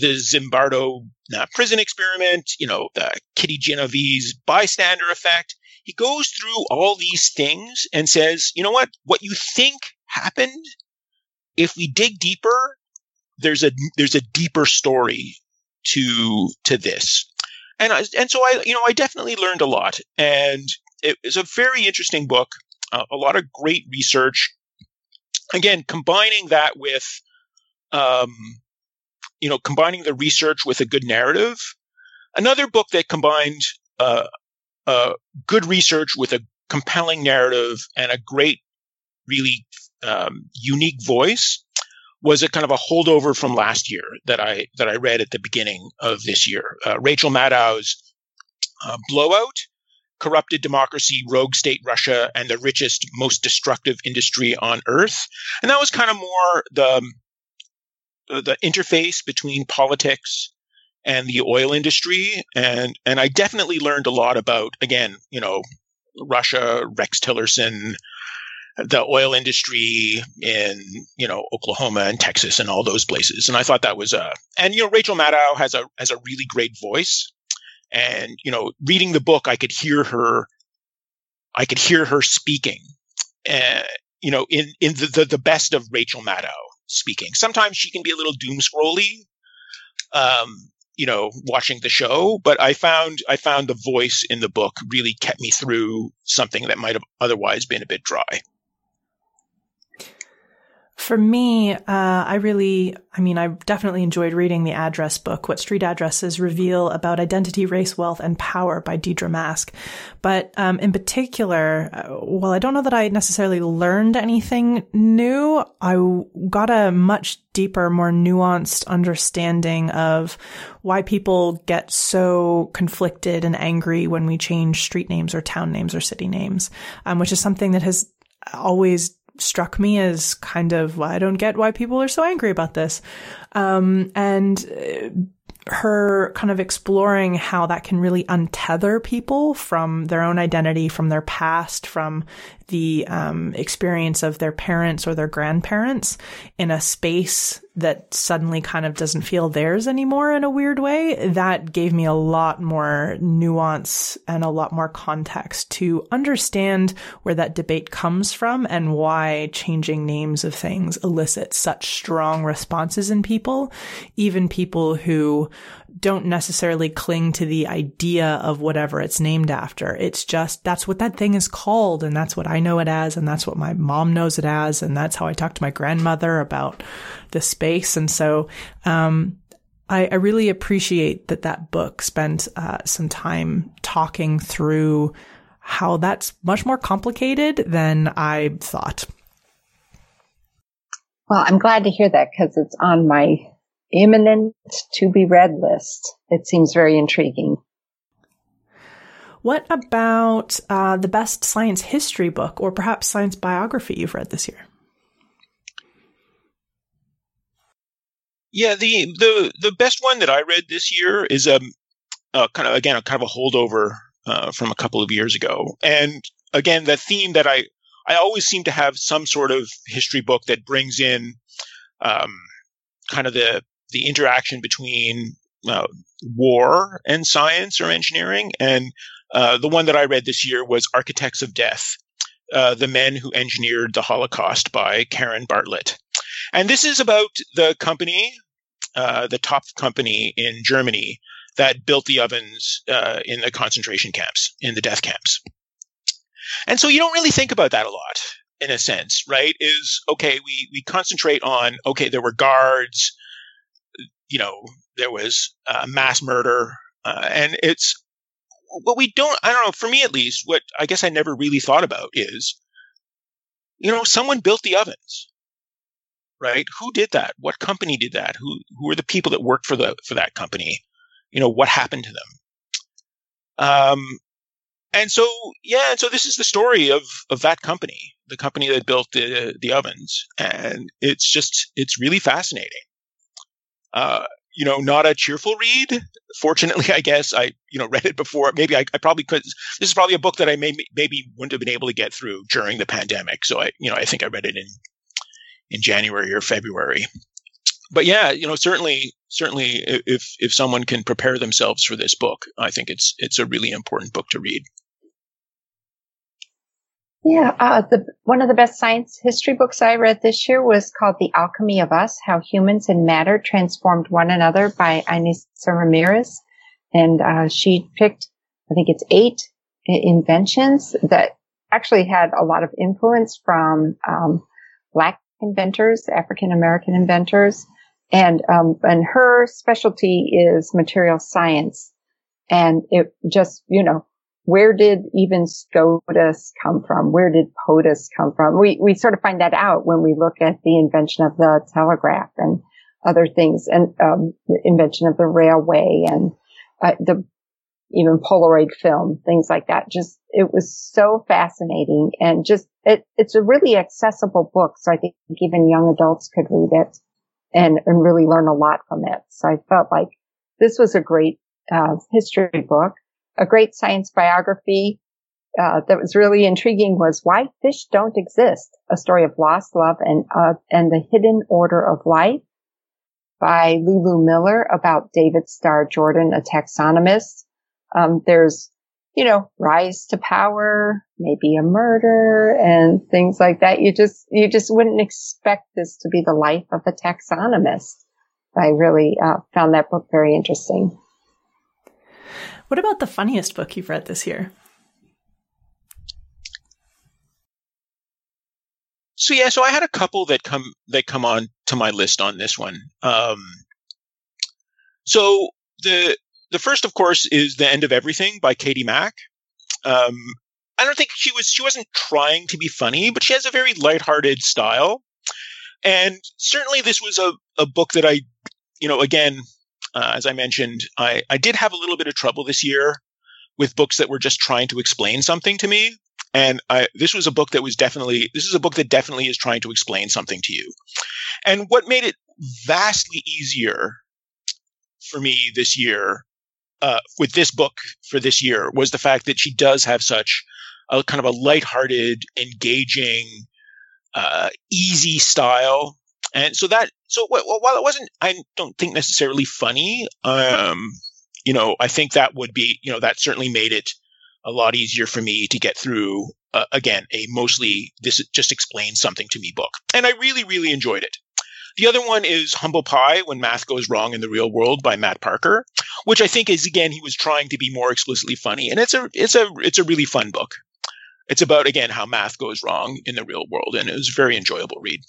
the Zimbardo uh, prison experiment, you know, the Kitty Genovese bystander effect. He goes through all these things and says, you know what? What you think happened if we dig deeper, there's a there's a deeper story to to this, and I, and so I you know I definitely learned a lot, and it was a very interesting book, uh, a lot of great research. Again, combining that with, um, you know, combining the research with a good narrative. Another book that combined uh, uh, good research with a compelling narrative and a great, really um, unique voice was a kind of a holdover from last year that I that I read at the beginning of this year. Uh, Rachel Maddow's uh, "Blowout: Corrupted Democracy, Rogue State Russia, and the Richest, Most Destructive Industry on Earth," and that was kind of more the the interface between politics and the oil industry, and and I definitely learned a lot about again, you know, Russia, Rex Tillerson, the oil industry in you know Oklahoma and Texas and all those places. And I thought that was a and you know Rachel Maddow has a has a really great voice, and you know reading the book I could hear her, I could hear her speaking, uh, you know in in the, the the best of Rachel Maddow speaking. Sometimes she can be a little doom scrolly. Um, you know, watching the show, but I found I found the voice in the book really kept me through something that might have otherwise been a bit dry. For me, uh, I really, I mean, I definitely enjoyed reading the address book, What Street Addresses Reveal About Identity, Race, Wealth, and Power by Deirdre Mask. But um, in particular, uh, well, I don't know that I necessarily learned anything new. I got a much deeper, more nuanced understanding of why people get so conflicted and angry when we change street names or town names or city names, um, which is something that has always struck me as kind of, well, I don't get why people are so angry about this. Um, and uh, her kind of exploring how that can really untether people from their own identity, from their past, from the um, experience of their parents or their grandparents in a space that suddenly kind of doesn't feel theirs anymore in a weird way, that gave me a lot more nuance and a lot more context to understand where that debate comes from and why changing names of things elicits such strong responses in people, even people who don't necessarily cling to the idea of whatever it's named after. It's just that's what that thing is called, and that's what I know it as, and that's what my mom knows it as, and that's how I talk to my grandmother about the space. And so, um, I, I, really appreciate that that book spent uh, some time talking through how that's much more complicated than I thought. Well, I'm glad to hear that because it's on my imminent to be read list. It seems very intriguing. What about uh, the best science history book or perhaps science biography you've read this year? Yeah, the the the best one that I read this year is a, um, a kind of again a kind of a holdover uh, from a couple of years ago, and again the theme that I I always seem to have some sort of history book that brings in um, kind of the the interaction between uh, war and science or engineering. And uh, the one that I read this year was Architects of Death uh, The Men Who Engineered the Holocaust by Karen Bartlett. And this is about the company, uh, the top company in Germany that built the ovens uh, in the concentration camps, in the death camps. And so you don't really think about that a lot in a sense, right? Is okay, we, we concentrate on, okay, there were guards, you know, there was uh, mass murder, uh, and it's what we don't. I don't know. For me, at least, what I guess I never really thought about is, you know, someone built the ovens, right? Who did that? What company did that? Who who were the people that worked for the for that company? You know, what happened to them? Um, and so yeah, and so this is the story of of that company, the company that built the the ovens, and it's just it's really fascinating uh, you know, not a cheerful read. Fortunately, I guess I, you know, read it before. Maybe I, I, probably could. This is probably a book that I may, maybe wouldn't have been able to get through during the pandemic. So I, you know, I think I read it in in January or February. But yeah, you know, certainly, certainly, if if someone can prepare themselves for this book, I think it's it's a really important book to read. Yeah, uh, the one of the best science history books I read this year was called "The Alchemy of Us: How Humans and Matter Transformed One Another" by Ainissa Ramirez, and uh, she picked, I think it's eight inventions that actually had a lot of influence from um, Black inventors, African American inventors, and um, and her specialty is material science, and it just you know where did even SCOTUS come from? Where did POTUS come from? We, we sort of find that out when we look at the invention of the telegraph and other things and, um, the invention of the railway and, uh, the, even Polaroid film, things like that. Just, it was so fascinating and just, it, it's a really accessible book. So I think even young adults could read it and, and really learn a lot from it. So I felt like this was a great, uh, history book a great science biography uh, that was really intriguing was Why Fish Don't Exist, a story of lost love and, uh, and the hidden order of life by Lulu Miller about David Starr Jordan, a taxonomist. Um, there's, you know, rise to power, maybe a murder and things like that. You just, you just wouldn't expect this to be the life of a taxonomist. I really uh, found that book very interesting. What about the funniest book you've read this year? So yeah, so I had a couple that come that come on to my list on this one. Um, so the the first, of course, is "The End of Everything" by Katie Mack. Um, I don't think she was she wasn't trying to be funny, but she has a very lighthearted style. And certainly, this was a, a book that I, you know, again, uh, as I mentioned, I, I did have a little bit of trouble this year with books that were just trying to explain something to me. And I, this was a book that was definitely, this is a book that definitely is trying to explain something to you. And what made it vastly easier for me this year, uh, with this book for this year, was the fact that she does have such a kind of a lighthearted, engaging, uh, easy style and so that, so while it wasn't, I don't think necessarily funny, um, you know, I think that would be, you know, that certainly made it a lot easier for me to get through, uh, again, a mostly this just explains something to me book. And I really, really enjoyed it. The other one is Humble Pie When Math Goes Wrong in the Real World by Matt Parker, which I think is again he was trying to be more explicitly funny. And it's a it's a it's a really fun book. It's about again how math goes wrong in the real world and it was a very enjoyable read.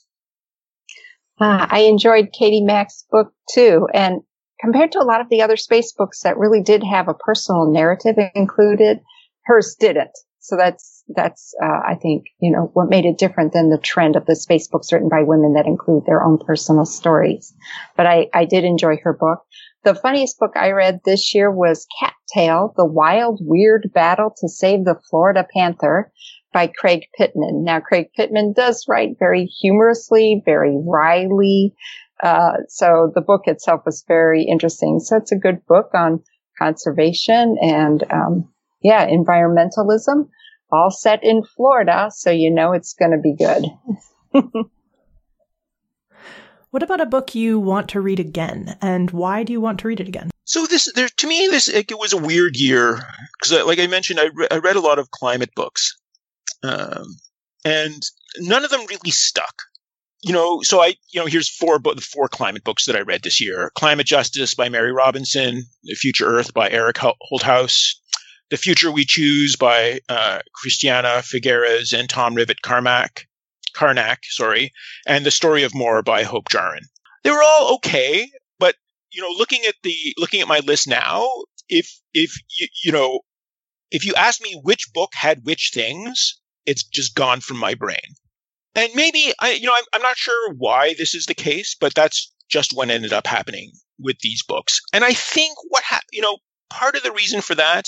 Uh, I enjoyed Katie Mack's book too. And compared to a lot of the other space books that really did have a personal narrative included, hers didn't. So that's, that's, uh, I think, you know, what made it different than the trend of the space books written by women that include their own personal stories. But I, I did enjoy her book. The funniest book I read this year was Cat Tale, The Wild Weird Battle to Save the Florida Panther by Craig Pittman. Now, Craig Pittman does write very humorously, very wryly. Uh, so the book itself was very interesting. So it's a good book on conservation and, um, yeah, environmentalism, all set in Florida, so you know it's going to be good. [laughs] what about a book you want to read again, and why do you want to read it again? So this, there, to me, this it, it was a weird year because, uh, like I mentioned, I, re- I read a lot of climate books, um, and none of them really stuck. You know, so I, you know, here's four the four climate books that I read this year: Climate Justice by Mary Robinson, The Future Earth by Eric Holthaus, the Future We Choose by uh, Christiana Figueres and Tom Rivet Carmack, Carnac, sorry, and The Story of More by Hope Jahren. They were all okay, but you know, looking at the looking at my list now, if if you, you know, if you ask me which book had which things, it's just gone from my brain. And maybe I, you know, I'm, I'm not sure why this is the case, but that's just what ended up happening with these books. And I think what ha- you know, part of the reason for that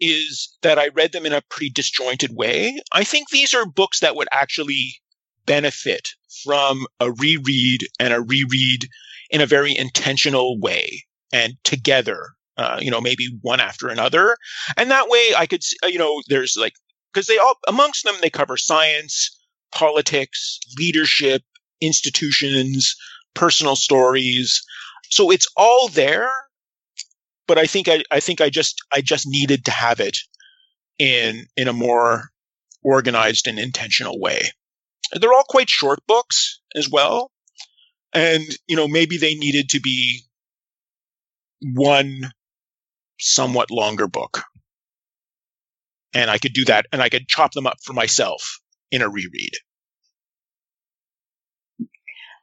is that I read them in a pretty disjointed way. I think these are books that would actually benefit from a reread and a reread in a very intentional way and together, uh, you know, maybe one after another. And that way I could, you know, there's like, because they all, amongst them, they cover science, politics, leadership, institutions, personal stories. So it's all there but I think I, I think I just I just needed to have it in in a more organized and intentional way. They're all quite short books as well. And, you know, maybe they needed to be one somewhat longer book. And I could do that and I could chop them up for myself in a reread.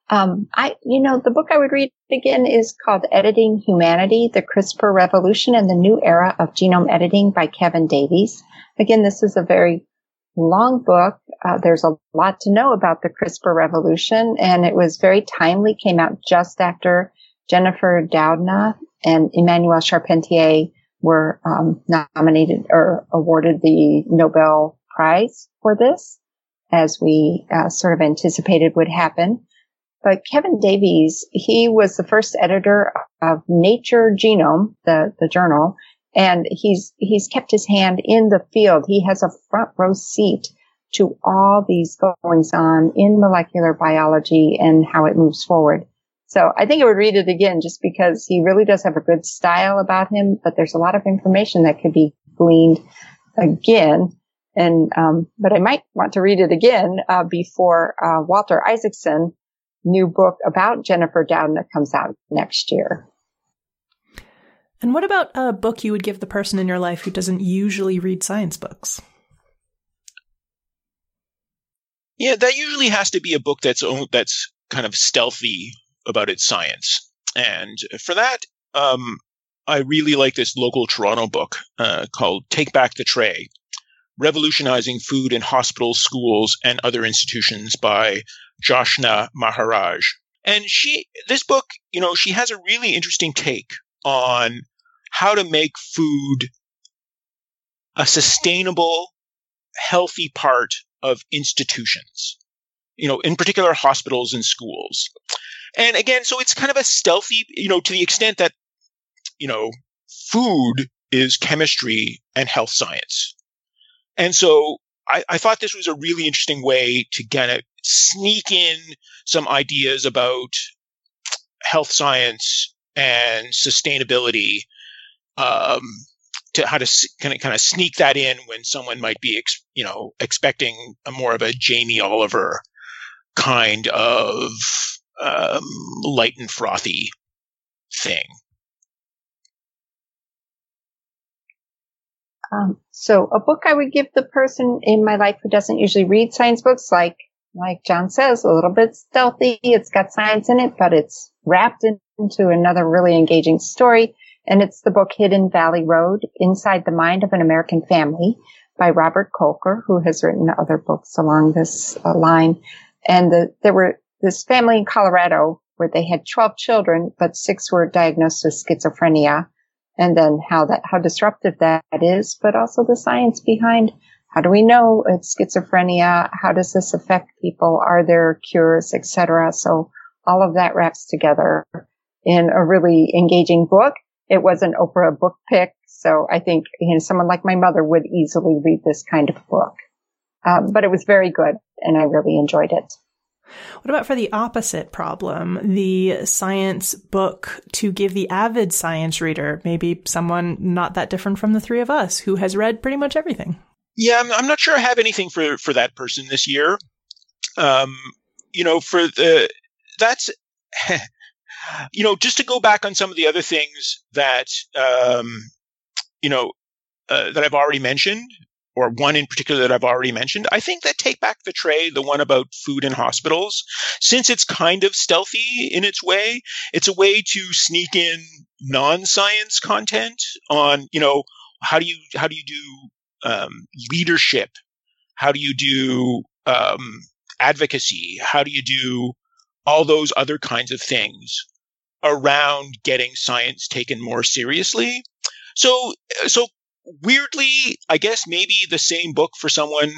Um, I, you know, the book I would read again is called Editing Humanity, the CRISPR Revolution and the New Era of Genome Editing by Kevin Davies. Again, this is a very long book. Uh, there's a lot to know about the CRISPR revolution and it was very timely, came out just after Jennifer Doudna and Emmanuelle Charpentier were um, nominated or awarded the Nobel Prize for this, as we uh, sort of anticipated would happen. But Kevin Davies, he was the first editor of Nature Genome, the, the journal, and he's, he's kept his hand in the field. He has a front row seat to all these goings on in molecular biology and how it moves forward. So I think I would read it again just because he really does have a good style about him, but there's a lot of information that could be gleaned again. And, um, but I might want to read it again, uh, before, uh, Walter Isaacson new book about Jennifer Doudna comes out next year. And what about a book you would give the person in your life who doesn't usually read science books? Yeah, that usually has to be a book that's that's kind of stealthy about its science. And for that, um, I really like this local Toronto book uh, called "Take Back the Tray: Revolutionizing Food in Hospitals, Schools, and Other Institutions" by Joshna Maharaj. And she, this book, you know, she has a really interesting take on how to make food a sustainable, healthy part of institutions, you know, in particular hospitals and schools. And again, so it's kind of a stealthy, you know, to the extent that, you know, food is chemistry and health science. And so I, I thought this was a really interesting way to kind of sneak in some ideas about health science and sustainability um, to how to kind of kind of sneak that in when someone might be ex, you know expecting a more of a Jamie Oliver kind of um, light and frothy thing. Um, so a book I would give the person in my life who doesn't usually read science books, like like John says, a little bit stealthy. It's got science in it, but it's wrapped into another really engaging story. And it's the book Hidden Valley Road, Inside the Mind of an American Family by Robert Kolker, who has written other books along this uh, line. And the, there were this family in Colorado where they had 12 children, but six were diagnosed with schizophrenia. And then how that, how disruptive that is, but also the science behind how do we know it's schizophrenia? How does this affect people? Are there cures, etc.? So all of that wraps together in a really engaging book. It was an Oprah book pick, so I think you know someone like my mother would easily read this kind of book. Um, but it was very good, and I really enjoyed it. What about for the opposite problem, the science book to give the avid science reader, maybe someone not that different from the three of us, who has read pretty much everything? Yeah, I'm, I'm not sure I have anything for for that person this year. Um, you know, for the that's [laughs] you know, just to go back on some of the other things that um, you know uh, that I've already mentioned, or one in particular that I've already mentioned, I think that Take Back the Tray, the one about food in hospitals, since it's kind of stealthy in its way, it's a way to sneak in non-science content on, you know, how do you how do you do um, leadership? How do you do um, advocacy? How do you do all those other kinds of things around getting science taken more seriously? So, so weirdly, I guess maybe the same book for someone,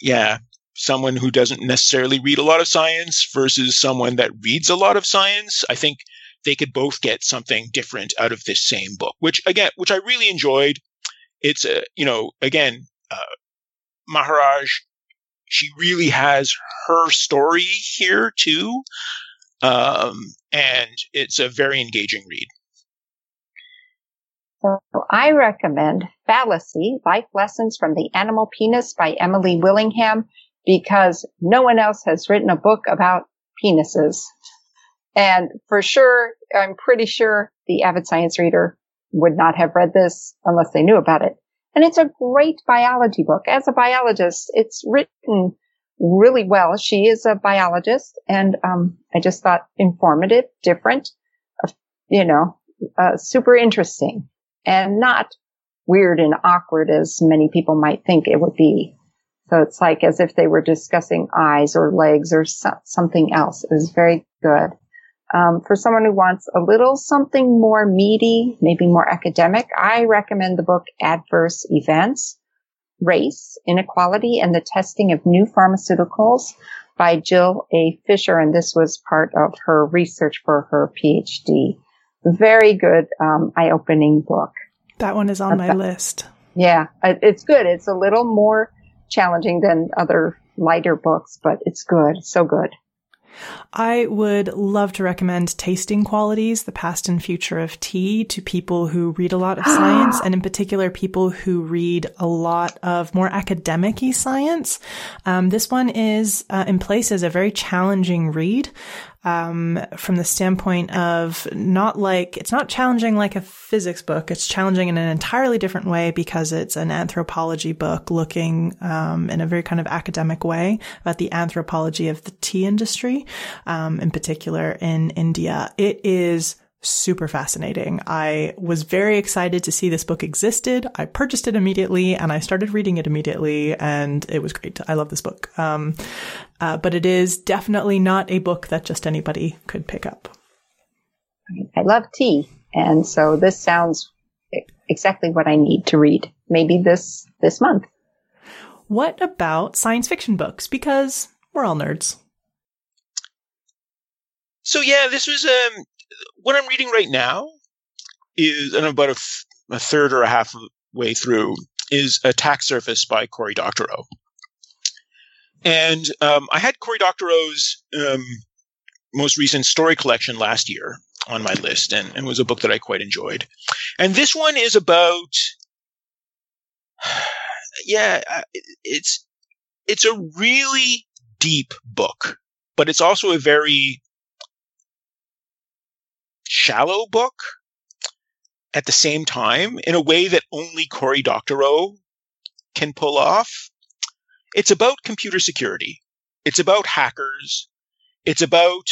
yeah, someone who doesn't necessarily read a lot of science versus someone that reads a lot of science. I think they could both get something different out of this same book, which again, which I really enjoyed. It's a, you know, again, uh, Maharaj, she really has her story here too. Um, and it's a very engaging read. So I recommend Phallacy, Life Lessons from the Animal Penis by Emily Willingham because no one else has written a book about penises. And for sure, I'm pretty sure the avid science reader would not have read this unless they knew about it. And it's a great biology book. As a biologist, it's written really well. She is a biologist and, um, I just thought informative, different, uh, you know, uh, super interesting and not weird and awkward as many people might think it would be. So it's like as if they were discussing eyes or legs or so- something else. It was very good. Um, for someone who wants a little something more meaty, maybe more academic, I recommend the book Adverse Events, Race, Inequality, and the Testing of New Pharmaceuticals by Jill A. Fisher. And this was part of her research for her PhD very good, um, eye-opening book. That one is on my list. Yeah, it's good. It's a little more challenging than other lighter books, but it's good. So good. I would love to recommend Tasting Qualities, The Past and Future of Tea to people who read a lot of [gasps] science and in particular people who read a lot of more academic science. Um, this one is uh, in places a very challenging read um, from the standpoint of not like, it's not challenging like a physics book. It's challenging in an entirely different way because it's an anthropology book looking, um, in a very kind of academic way about the anthropology of the tea industry, um, in particular in India. It is super fascinating. I was very excited to see this book existed. I purchased it immediately and I started reading it immediately and it was great. I love this book. Um, uh, but it is definitely not a book that just anybody could pick up. I love tea. And so this sounds exactly what I need to read. Maybe this, this month. What about science fiction books? Because we're all nerds. So yeah, this was um what I'm reading right now is, and about a, f- a third or a half way through, is Attack Surface by Cory Doctorow. And um, I had Cory Doctorow's um, most recent story collection last year on my list, and, and was a book that I quite enjoyed. And this one is about, [sighs] yeah, it's it's a really deep book, but it's also a very shallow book at the same time in a way that only Cory Doctorow can pull off. It's about computer security. It's about hackers. It's about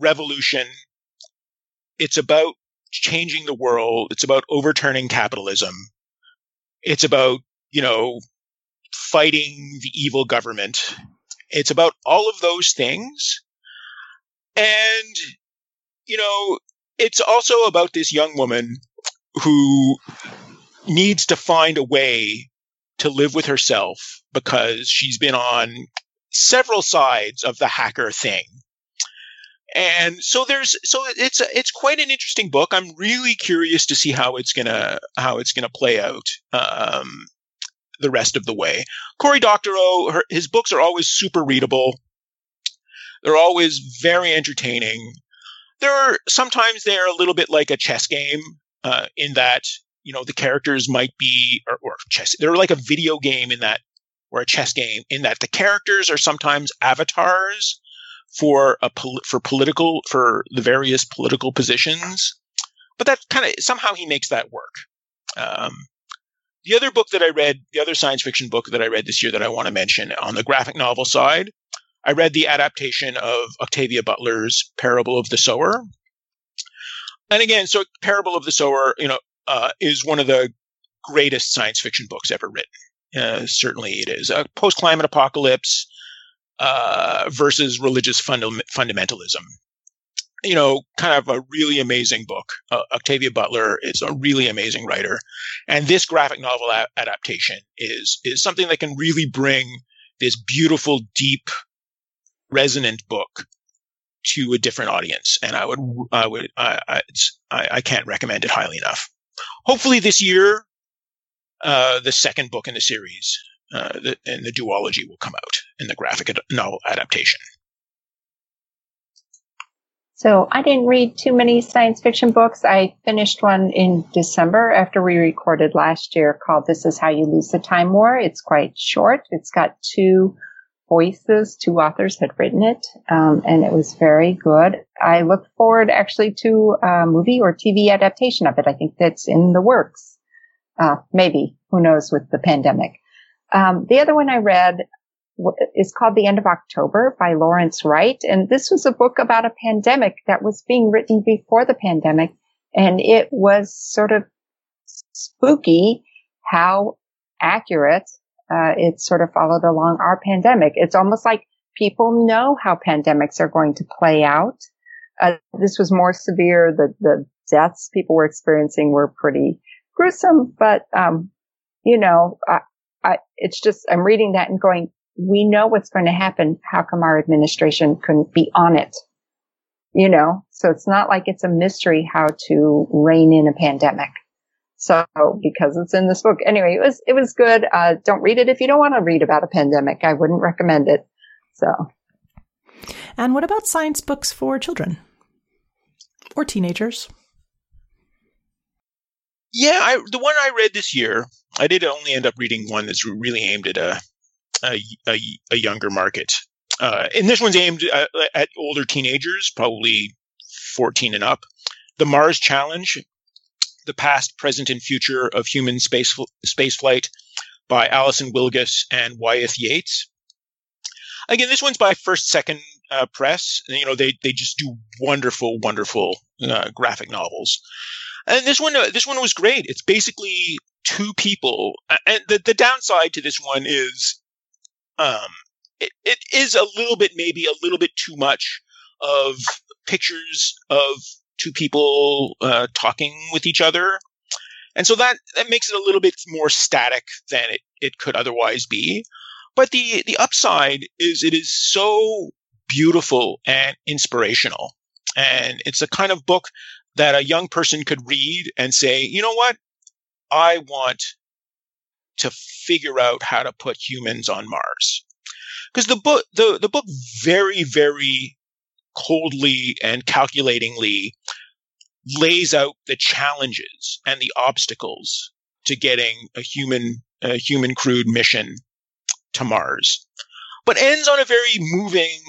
revolution. It's about changing the world. It's about overturning capitalism. It's about, you know, fighting the evil government. It's about all of those things. And, you know, it's also about this young woman who needs to find a way to live with herself because she's been on several sides of the hacker thing. And so there's so it's it's quite an interesting book. I'm really curious to see how it's gonna how it's gonna play out um, the rest of the way. Cory Doctorow, her, his books are always super readable. They're always very entertaining. They're sometimes they're a little bit like a chess game uh, in that you know the characters might be or, or chess. They're like a video game in that or a chess game in that the characters are sometimes avatars for a pol- for political for the various political positions. But that kind of somehow he makes that work. Um, the other book that I read, the other science fiction book that I read this year that I want to mention on the graphic novel side, I read the adaptation of Octavia Butler's Parable of the Sower. And again, so Parable of the Sower, you know, uh, is one of the greatest science fiction books ever written. Uh, certainly it is. A post climate apocalypse uh, versus religious fundamentalism. You know, kind of a really amazing book. Uh, Octavia Butler is a really amazing writer, and this graphic novel a- adaptation is is something that can really bring this beautiful, deep, resonant book to a different audience. And I would, I would, I, I, I can't recommend it highly enough. Hopefully, this year, uh, the second book in the series uh, the, and the duology will come out in the graphic ad- novel adaptation. So I didn't read too many science fiction books. I finished one in December after we recorded last year called This Is How You Lose the Time War. It's quite short. It's got two voices, two authors had written it, um, and it was very good. I look forward actually to a movie or TV adaptation of it. I think that's in the works. Uh, maybe, who knows with the pandemic. Um, the other one I read is called The End of October by Lawrence Wright. And this was a book about a pandemic that was being written before the pandemic. And it was sort of spooky how accurate uh, it sort of followed along our pandemic. It's almost like people know how pandemics are going to play out. Uh, this was more severe. The, the deaths people were experiencing were pretty gruesome, but, um, you know, I, it's just, I'm reading that and going, we know what's going to happen. How come our administration couldn't be on it? You know, so it's not like it's a mystery how to rein in a pandemic. So because it's in this book. Anyway, it was, it was good. Uh, don't read it if you don't want to read about a pandemic. I wouldn't recommend it. So. And what about science books for children or teenagers? Yeah, I, the one I read this year, I did only end up reading one that's really aimed at a a, a, a younger market. Uh, and this one's aimed at, at, older teenagers, probably 14 and up. The Mars Challenge, the past, present, and future of human space spaceflight by Alison Wilgus and Wyeth Yates. Again, this one's by First Second uh, Press. You know, they they just do wonderful, wonderful uh, graphic novels. And this one, uh, this one was great. It's basically two people, and the the downside to this one is, um, it, it is a little bit, maybe a little bit too much of pictures of two people uh, talking with each other, and so that that makes it a little bit more static than it it could otherwise be. But the the upside is it is so beautiful and inspirational. And it's a kind of book that a young person could read and say, you know what? I want to figure out how to put humans on Mars. Because the book, the, the book very, very coldly and calculatingly lays out the challenges and the obstacles to getting a human, a human crewed mission to Mars, but ends on a very moving,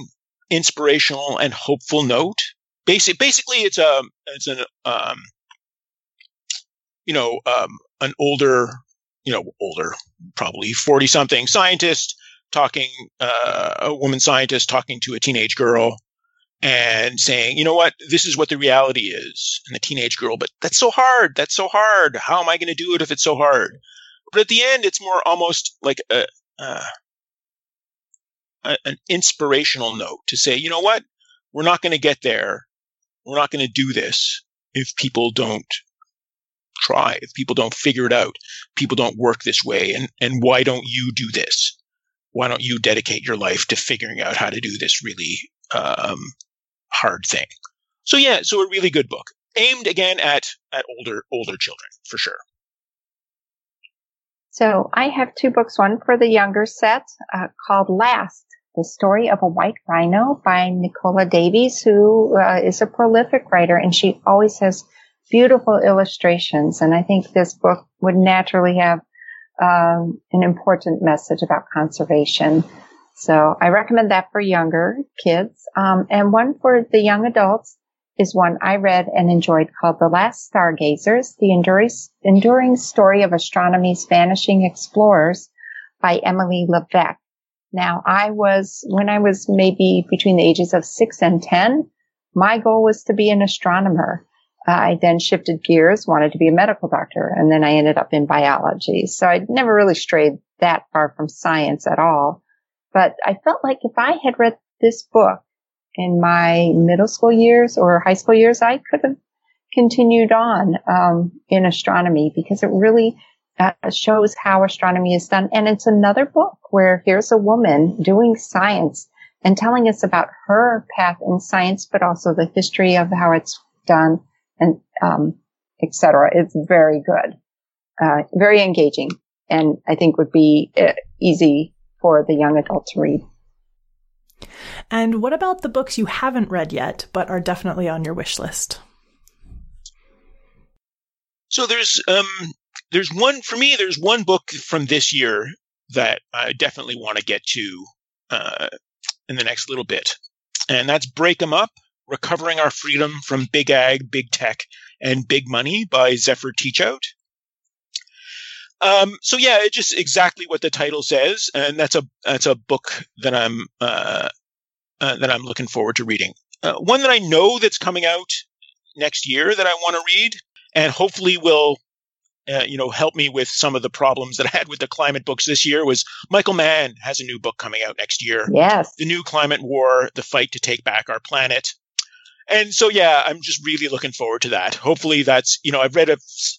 inspirational, and hopeful note. Basic, basically, it's a it's an um, you know um, an older you know older probably forty something scientist talking uh, a woman scientist talking to a teenage girl and saying, you know what, this is what the reality is. And the teenage girl, but that's so hard. That's so hard. How am I going to do it if it's so hard? But at the end, it's more almost like a, uh, a an inspirational note to say, you know what, we're not going to get there. We're not going to do this if people don't try, if people don't figure it out, people don't work this way. And, and why don't you do this? Why don't you dedicate your life to figuring out how to do this really um, hard thing. So yeah, so a really good book aimed again at at older older children for sure. So I have two books, one for the younger set uh, called Last, the story of a white rhino by Nicola Davies, who uh, is a prolific writer and she always has beautiful illustrations. And I think this book would naturally have um, an important message about conservation. So I recommend that for younger kids. Um, and one for the young adults is one I read and enjoyed called The Last Stargazers, the enduring, story of astronomy's vanishing explorers by Emily Levesque. Now I was, when I was maybe between the ages of six and 10, my goal was to be an astronomer. I then shifted gears, wanted to be a medical doctor, and then I ended up in biology. So I never really strayed that far from science at all. But I felt like if I had read this book in my middle school years or high school years, I could have continued on um, in astronomy because it really uh, shows how astronomy is done. And it's another book where here's a woman doing science and telling us about her path in science, but also the history of how it's done and um, etc. It's very good, uh, very engaging, and I think would be uh, easy for the young adult to read. And what about the books you haven't read yet, but are definitely on your wish list? So there's um there's one for me. There's one book from this year that I definitely want to get to uh, in the next little bit, and that's "Break 'Em Up: Recovering Our Freedom from Big Ag, Big Tech, and Big Money" by Zephyr Teachout. Um, so yeah, it's just exactly what the title says, and that's a that's a book that I'm uh, uh, that I'm looking forward to reading. Uh, one that I know that's coming out next year that I want to read, and hopefully will uh, you know help me with some of the problems that I had with the climate books this year was Michael Mann has a new book coming out next year. Yes, the new climate war, the fight to take back our planet. And so, yeah, I'm just really looking forward to that. Hopefully, that's you know I've read a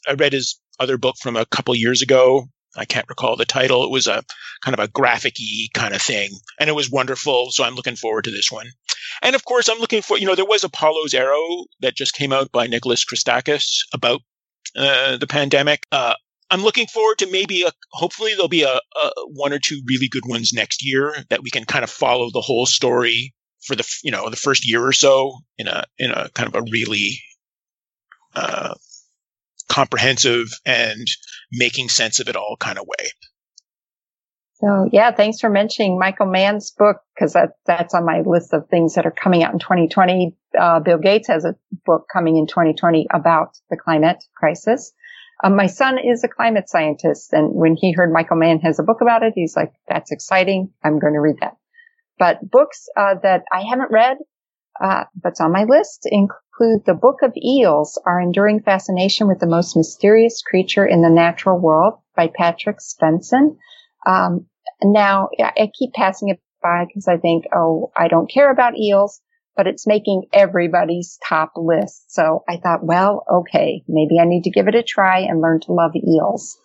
I read his other book from a couple years ago. I can't recall the title. It was a kind of a graphic kind of thing, and it was wonderful. So I'm looking forward to this one. And of course, I'm looking for, you know, there was Apollo's Arrow that just came out by Nicholas Christakis about uh, the pandemic. Uh, I'm looking forward to maybe a, hopefully there'll be a, a, one or two really good ones next year that we can kind of follow the whole story for the you know the first year or so in a in a kind of a really uh, comprehensive and making sense of it all kind of way. So yeah, thanks for mentioning Michael Mann's book because that that's on my list of things that are coming out in 2020. Uh, Bill Gates has a book coming in 2020 about the climate crisis. Um, my son is a climate scientist, and when he heard Michael Mann has a book about it, he's like, "That's exciting! I'm going to read that." But books uh, that I haven't read, uh, but's on my list, include The Book of Eels, Our Enduring Fascination with the Most Mysterious Creature in the Natural World by Patrik Svensson. Um, now, I keep passing it by because I think, oh, I don't care about eels, but it's making everybody's top list. So I thought, well, okay, maybe I need to give it a try and learn to love eels.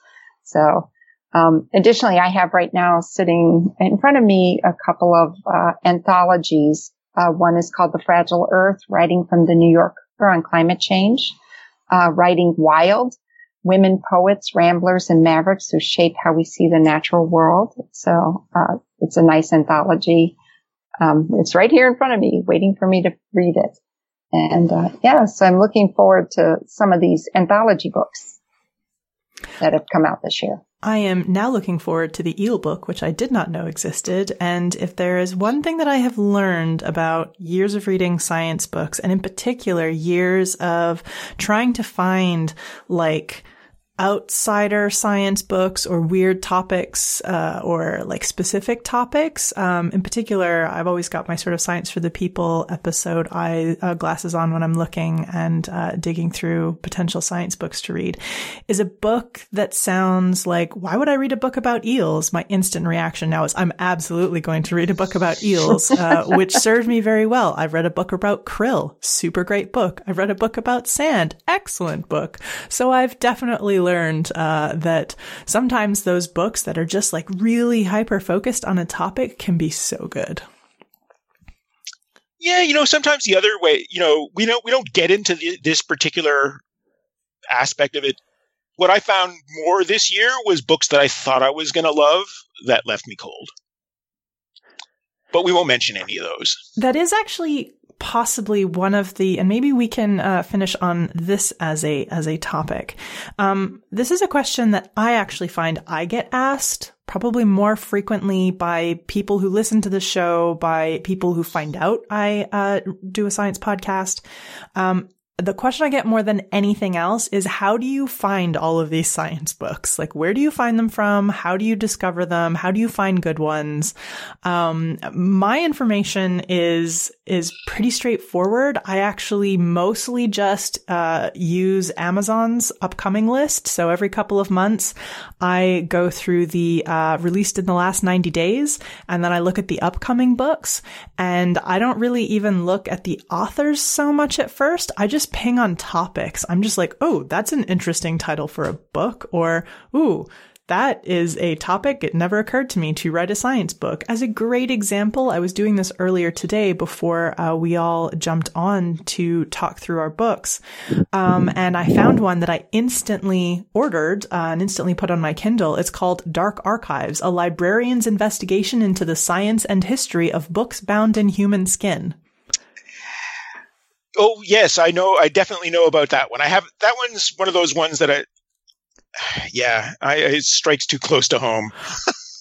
So, um, additionally, I have right now sitting in front of me a couple of uh, anthologies uh, one is called The Fragile Earth, writing from the New Yorker on climate change. Uh, writing Wild, women poets, ramblers, and mavericks who shape how we see the natural world. So uh, it's a nice anthology. Um, it's right here in front of me, waiting for me to read it. And uh, yeah, so I'm looking forward to some of these anthology books that have come out this year. I am now looking forward to the eel book, which I did not know existed. And if there is one thing that I have learned about years of reading science books, and in particular years of trying to find like outsider science books or weird topics uh, or like specific topics. Um, in particular, I've always got my sort of science for the people episode eye uh, glasses on when I'm looking and uh, digging through potential science books to read. Is a book that sounds like why would I read a book about eels? My instant reaction now is I'm absolutely going to read a book about eels, [laughs] uh, which served me very well. I've read a book about krill, super great book. I've read a book about sand, excellent book. So I've definitely learned learned uh, that sometimes those books that are just like really hyper focused on a topic can be so good. Yeah, you know, sometimes the other way, you know, we don't we don't get into the, this particular aspect of it. What I found more this year was books that I thought I was going to love that left me cold. But we won't mention any of those. That is actually possibly one of the, and maybe we can uh, finish on this as a as a topic. Um, this is a question that I actually find I get asked probably more frequently by people who listen to the show, by people who find out I uh, do a science podcast. Um, the question I get more than anything else is how do you find all of these science books? Like, where do you find them from? How do you discover them? How do you find good ones? Um, my information is, is pretty straightforward. I actually mostly just, uh, use Amazon's upcoming list. So every couple of months, I go through the, uh, released in the last 90 days and then I look at the upcoming books and I don't really even look at the authors so much at first. I just ping on topics. I'm just like, oh, that's an interesting title for a book, or ooh, that is a topic. It never occurred to me to write a science book. As a great example, I was doing this earlier today before uh, we all jumped on to talk through our books. Um, and I found one that I instantly ordered uh, and instantly put on my Kindle. It's called Dark Archives, a librarian's investigation into the science and history of books bound in human skin. Oh yes, I know. I definitely know about that one. I have that one's one of those ones that I, [sighs] yeah, I, it strikes too close to home.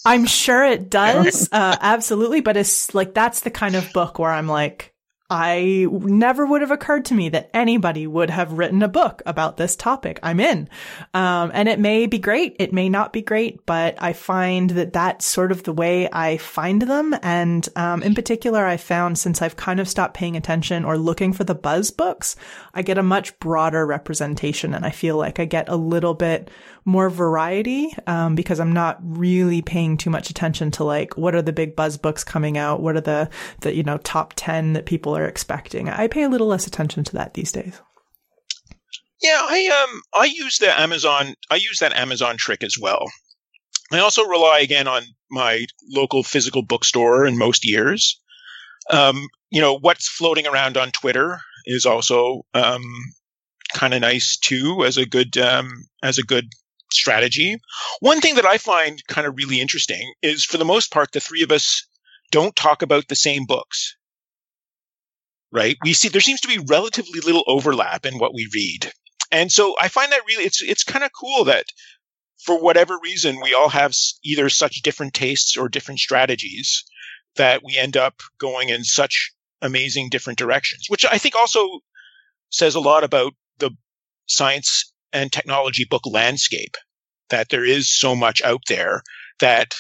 I'm sure it does, uh, absolutely. But it's like that's the kind of book where I'm like, I never would have occurred to me that anybody would have written a book about this topic. I'm in. Um, and it may be great. It may not be great, but I find that that's sort of the way I find them. And, um, in particular, I found since I've kind of stopped paying attention or looking for the buzz books, I get a much broader representation and I feel like I get a little bit more variety um, because I'm not really paying too much attention to like what are the big buzz books coming out, what are the the you know top ten that people are expecting. I pay a little less attention to that these days. Yeah, I um I use the Amazon I use that Amazon trick as well. I also rely again on my local physical bookstore in most years. Um, you know what's floating around on Twitter is also um, kind of nice too as a good um, as a good strategy. One thing that I find kind of really interesting is for the most part, the three of us don't talk about the same books. Right? We see there seems to be relatively little overlap in what we read. And so I find that really, it's, it's kind of cool that for whatever reason, we all have either such different tastes or different strategies that we end up going in such amazing different directions, which I think also says a lot about the science and technology book landscape that there is so much out there that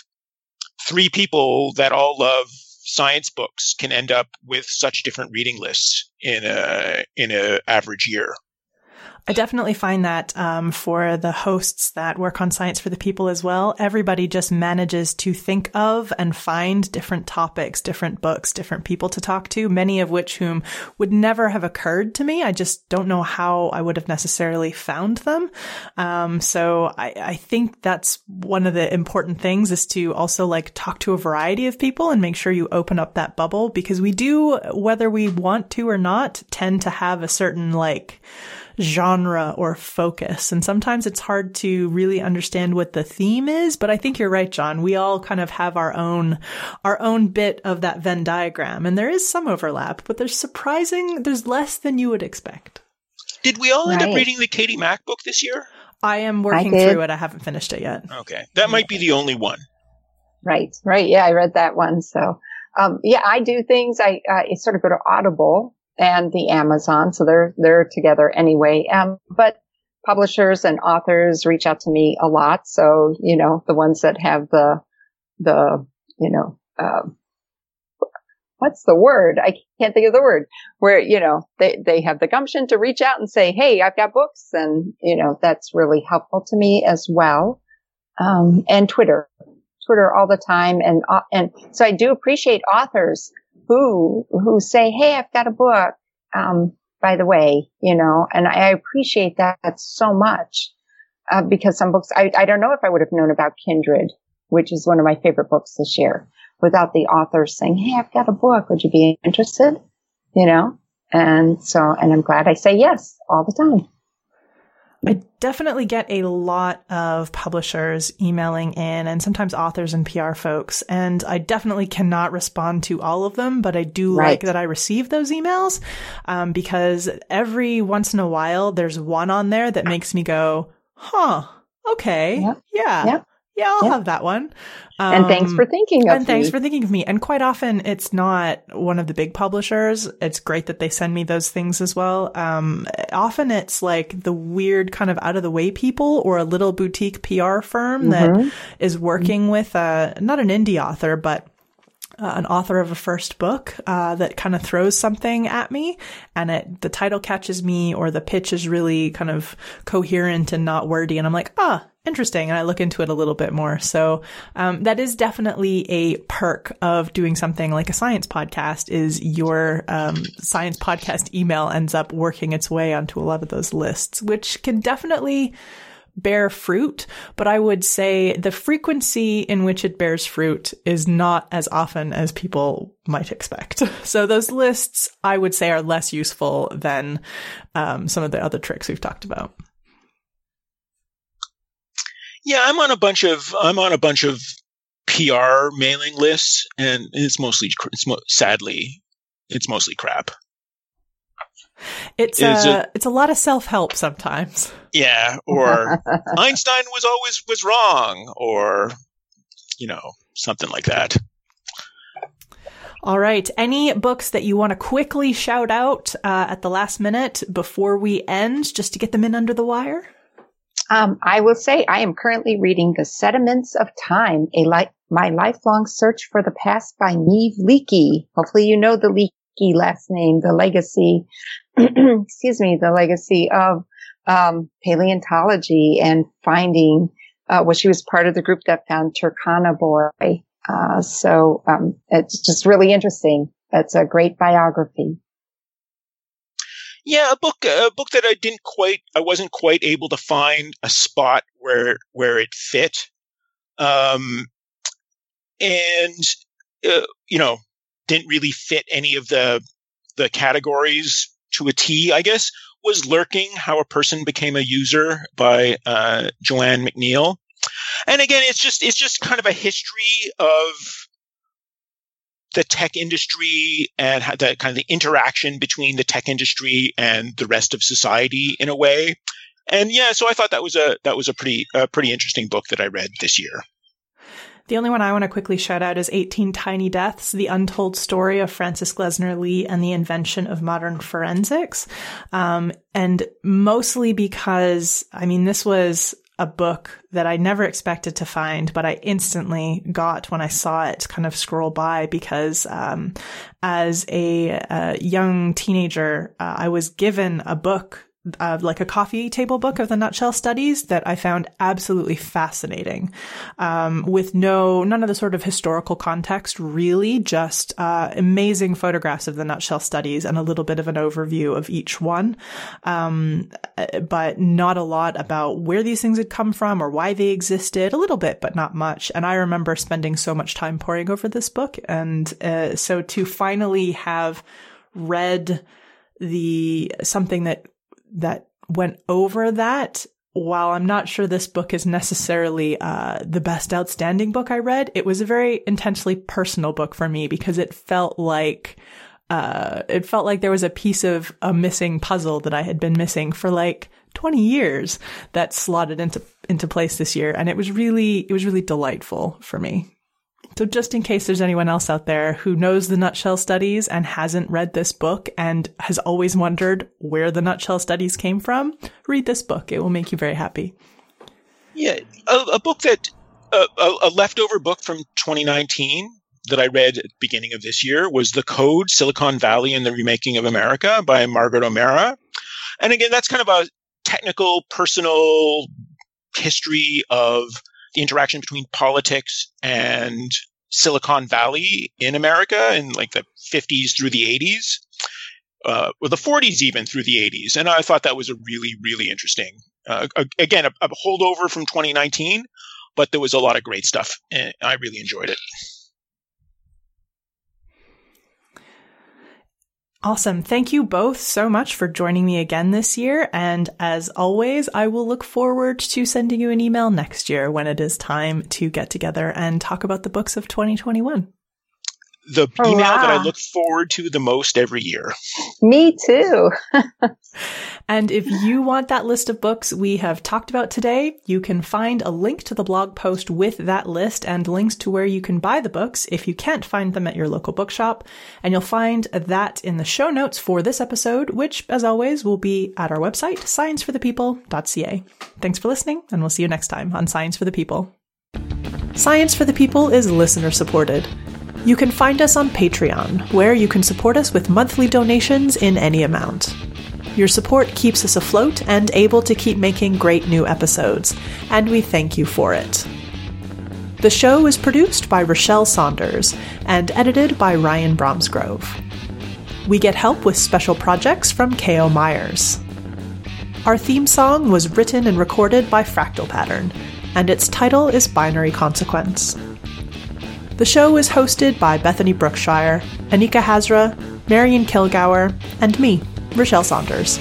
three people that all love science books can end up with such different reading lists in a in a average year. I definitely find that um, for the hosts that work on Science for the People as well, everybody just manages to think of and find different topics, different books, different people to talk to, many of which whom would never have occurred to me. I just don't know how I would have necessarily found them. Um, so I, I think that's one of the important things is to also like talk to a variety of people and make sure you open up that bubble because we do, whether we want to or not, tend to have a certain like, genre or focus. And sometimes it's hard to really understand what the theme is, but I think you're right, John. We all kind of have our own, our own bit of that Venn diagram. And there is some overlap, but there's surprising, there's less than you would expect. Did we all end up reading the Katie Mack book this year? I am working I through it. I haven't finished it yet. Okay. That might be the only one. Right, right. Yeah, I read that one. So, um, yeah, I do things. I, uh, I sort of go to Audible and the Amazon. So they're, they're together anyway. Um, but publishers and authors reach out to me a lot. So, you know, the ones that have the, the, you know, um, what's the word? I can't think of the word where, you know, they, they have the gumption to reach out and say, Hey, I've got books. And, you know, that's really helpful to me as well. Um, and Twitter, Twitter all the time. And, uh, and so I do appreciate authors who, who say, Hey, I've got a book. Um, by the way, you know, and I appreciate that so much. Uh, because some books, I, I don't know if I would have known about Kindred, which is one of my favorite books this year without the author saying, Hey, I've got a book. Would you be interested? You know? And so, and I'm glad I say yes all the time. I definitely get a lot of publishers emailing in and sometimes authors and PR folks. And I definitely cannot respond to all of them, but I do right. like that I receive those emails um, because every once in a while there's one on there that makes me go, huh, okay, yep. yeah. Yep. Yeah, I'll yep. have that one. Um, and thanks for thinking of and me. thanks for thinking of me. And quite often it's not one of the big publishers. It's great that they send me those things as well. Um, often it's like the weird kind of out of the way people or a little boutique PR firm mm-hmm. that is working mm-hmm. with a, not an indie author, but uh, an author of a first book uh, that kind of throws something at me and it the title catches me or the pitch is really kind of coherent and not wordy and i'm like ah interesting and i look into it a little bit more so um, that is definitely a perk of doing something like a science podcast is your um, science podcast email ends up working its way onto a lot of those lists which can definitely bear fruit, but I would say the frequency in which it bears fruit is not as often as people might expect. [laughs] So those lists, I would say, are less useful than um, some of the other tricks we've talked about. Yeah, I'm on a bunch of I'm on a bunch of PR mailing lists, and it's mostly it's mo- sadly it's mostly crap. It's a, it's a lot of self help sometimes. Yeah, or [laughs] Einstein was always was wrong, or you know something like that. All right. Any books that you want to quickly shout out uh, at the last minute before we end, just to get them in under the wire? Um, I will say I am currently reading The Sediments of Time, a li- my lifelong search for the past by Meave Leakey. Hopefully you know the Leakey last name, the legacy [clears throat] excuse me, the legacy of um, paleontology and finding. Uh, well, she was part of the group that found Turkana Boy. Uh, so um, it's just really interesting. It's a great biography. Yeah, a book, a book that I didn't quite, I wasn't quite able to find a spot where where it fit, um, and uh, you know, didn't really fit any of the the categories to a T, I guess, was Lurking How a Person Became a User by uh, Joanne McNeil. And again, it's just it's just kind of a history of the tech industry and the kind of the interaction between the tech industry and the rest of society in a way. And yeah, so I thought that was a that was a pretty a pretty interesting book that I read this year. The only one I want to quickly shout out is 18 Tiny Deaths, the untold story of Frances Glessner Lee and the invention of modern forensics. Um, and mostly because, I mean, this was a book that I never expected to find, but I instantly got when I saw it kind of scroll by because um, as a, a, young teenager, uh, I was given a book uh, like a coffee table book of the nutshell studies that I found absolutely fascinating. Um, with no, none of the sort of historical context, really, just uh, amazing photographs of the nutshell studies and a little bit of an overview of each one. Um, but not a lot about where these things had come from or why they existed. A little bit, but not much. And I remember spending so much time poring over this book. And uh, so to finally have read the something that that went over that while I'm not sure this book is necessarily uh, the best outstanding book I read, it was a very intensely personal book for me because it felt like uh, it felt like there was a piece of a missing puzzle that I had been missing for like 20 years that slotted into into place this year and it was really it was really delightful for me. So just in case there's anyone else out there who knows the nutshell studies and hasn't read this book and has always wondered where the nutshell studies came from, read this book. It will make you very happy. Yeah, a, a book that a, a leftover book from 2019 that I read at the beginning of this year was The Code Silicon Valley and the Remaking of America by Margaret O'Mara. And again, that's kind of a technical, personal history of the interaction between politics and Silicon Valley in America in like the 50s through the 80s, uh, or the 40s even through the 80s. And I thought that was a really, really interesting, uh, again, a, a holdover from 2019, but there was a lot of great stuff, and I really enjoyed it. Awesome. Thank you both so much for joining me again this year. And as always, I will look forward to sending you an email next year when it is time to get together and talk about the books of 2021 the oh, email wow. that I look forward to the most every year. Me too. [laughs] and if you want that list of books we have talked about today, you can find a link to the blog post with that list and links to where you can buy the books if you can't find them at your local bookshop. And you'll find that in the show notes for this episode, which, as always, will be at our website, scienceforthepeople.ca. Thanks for listening, and we'll see you next time on Science for the People. Science for the People is listener supported. You can find us on Patreon, where you can support us with monthly donations in any amount. Your support keeps us afloat and able to keep making great new episodes, and we thank you for it. The show is produced by Rochelle Saunders and edited by Ryan Bromsgrove. We get help with special projects from K.O. Myers. Our theme song was written and recorded by Fractal Pattern, and its title is Binary Consequence. The show is hosted by Bethany Brookshire, Anika Hazra, Marion Kilgour, and me, Rochelle Saunders.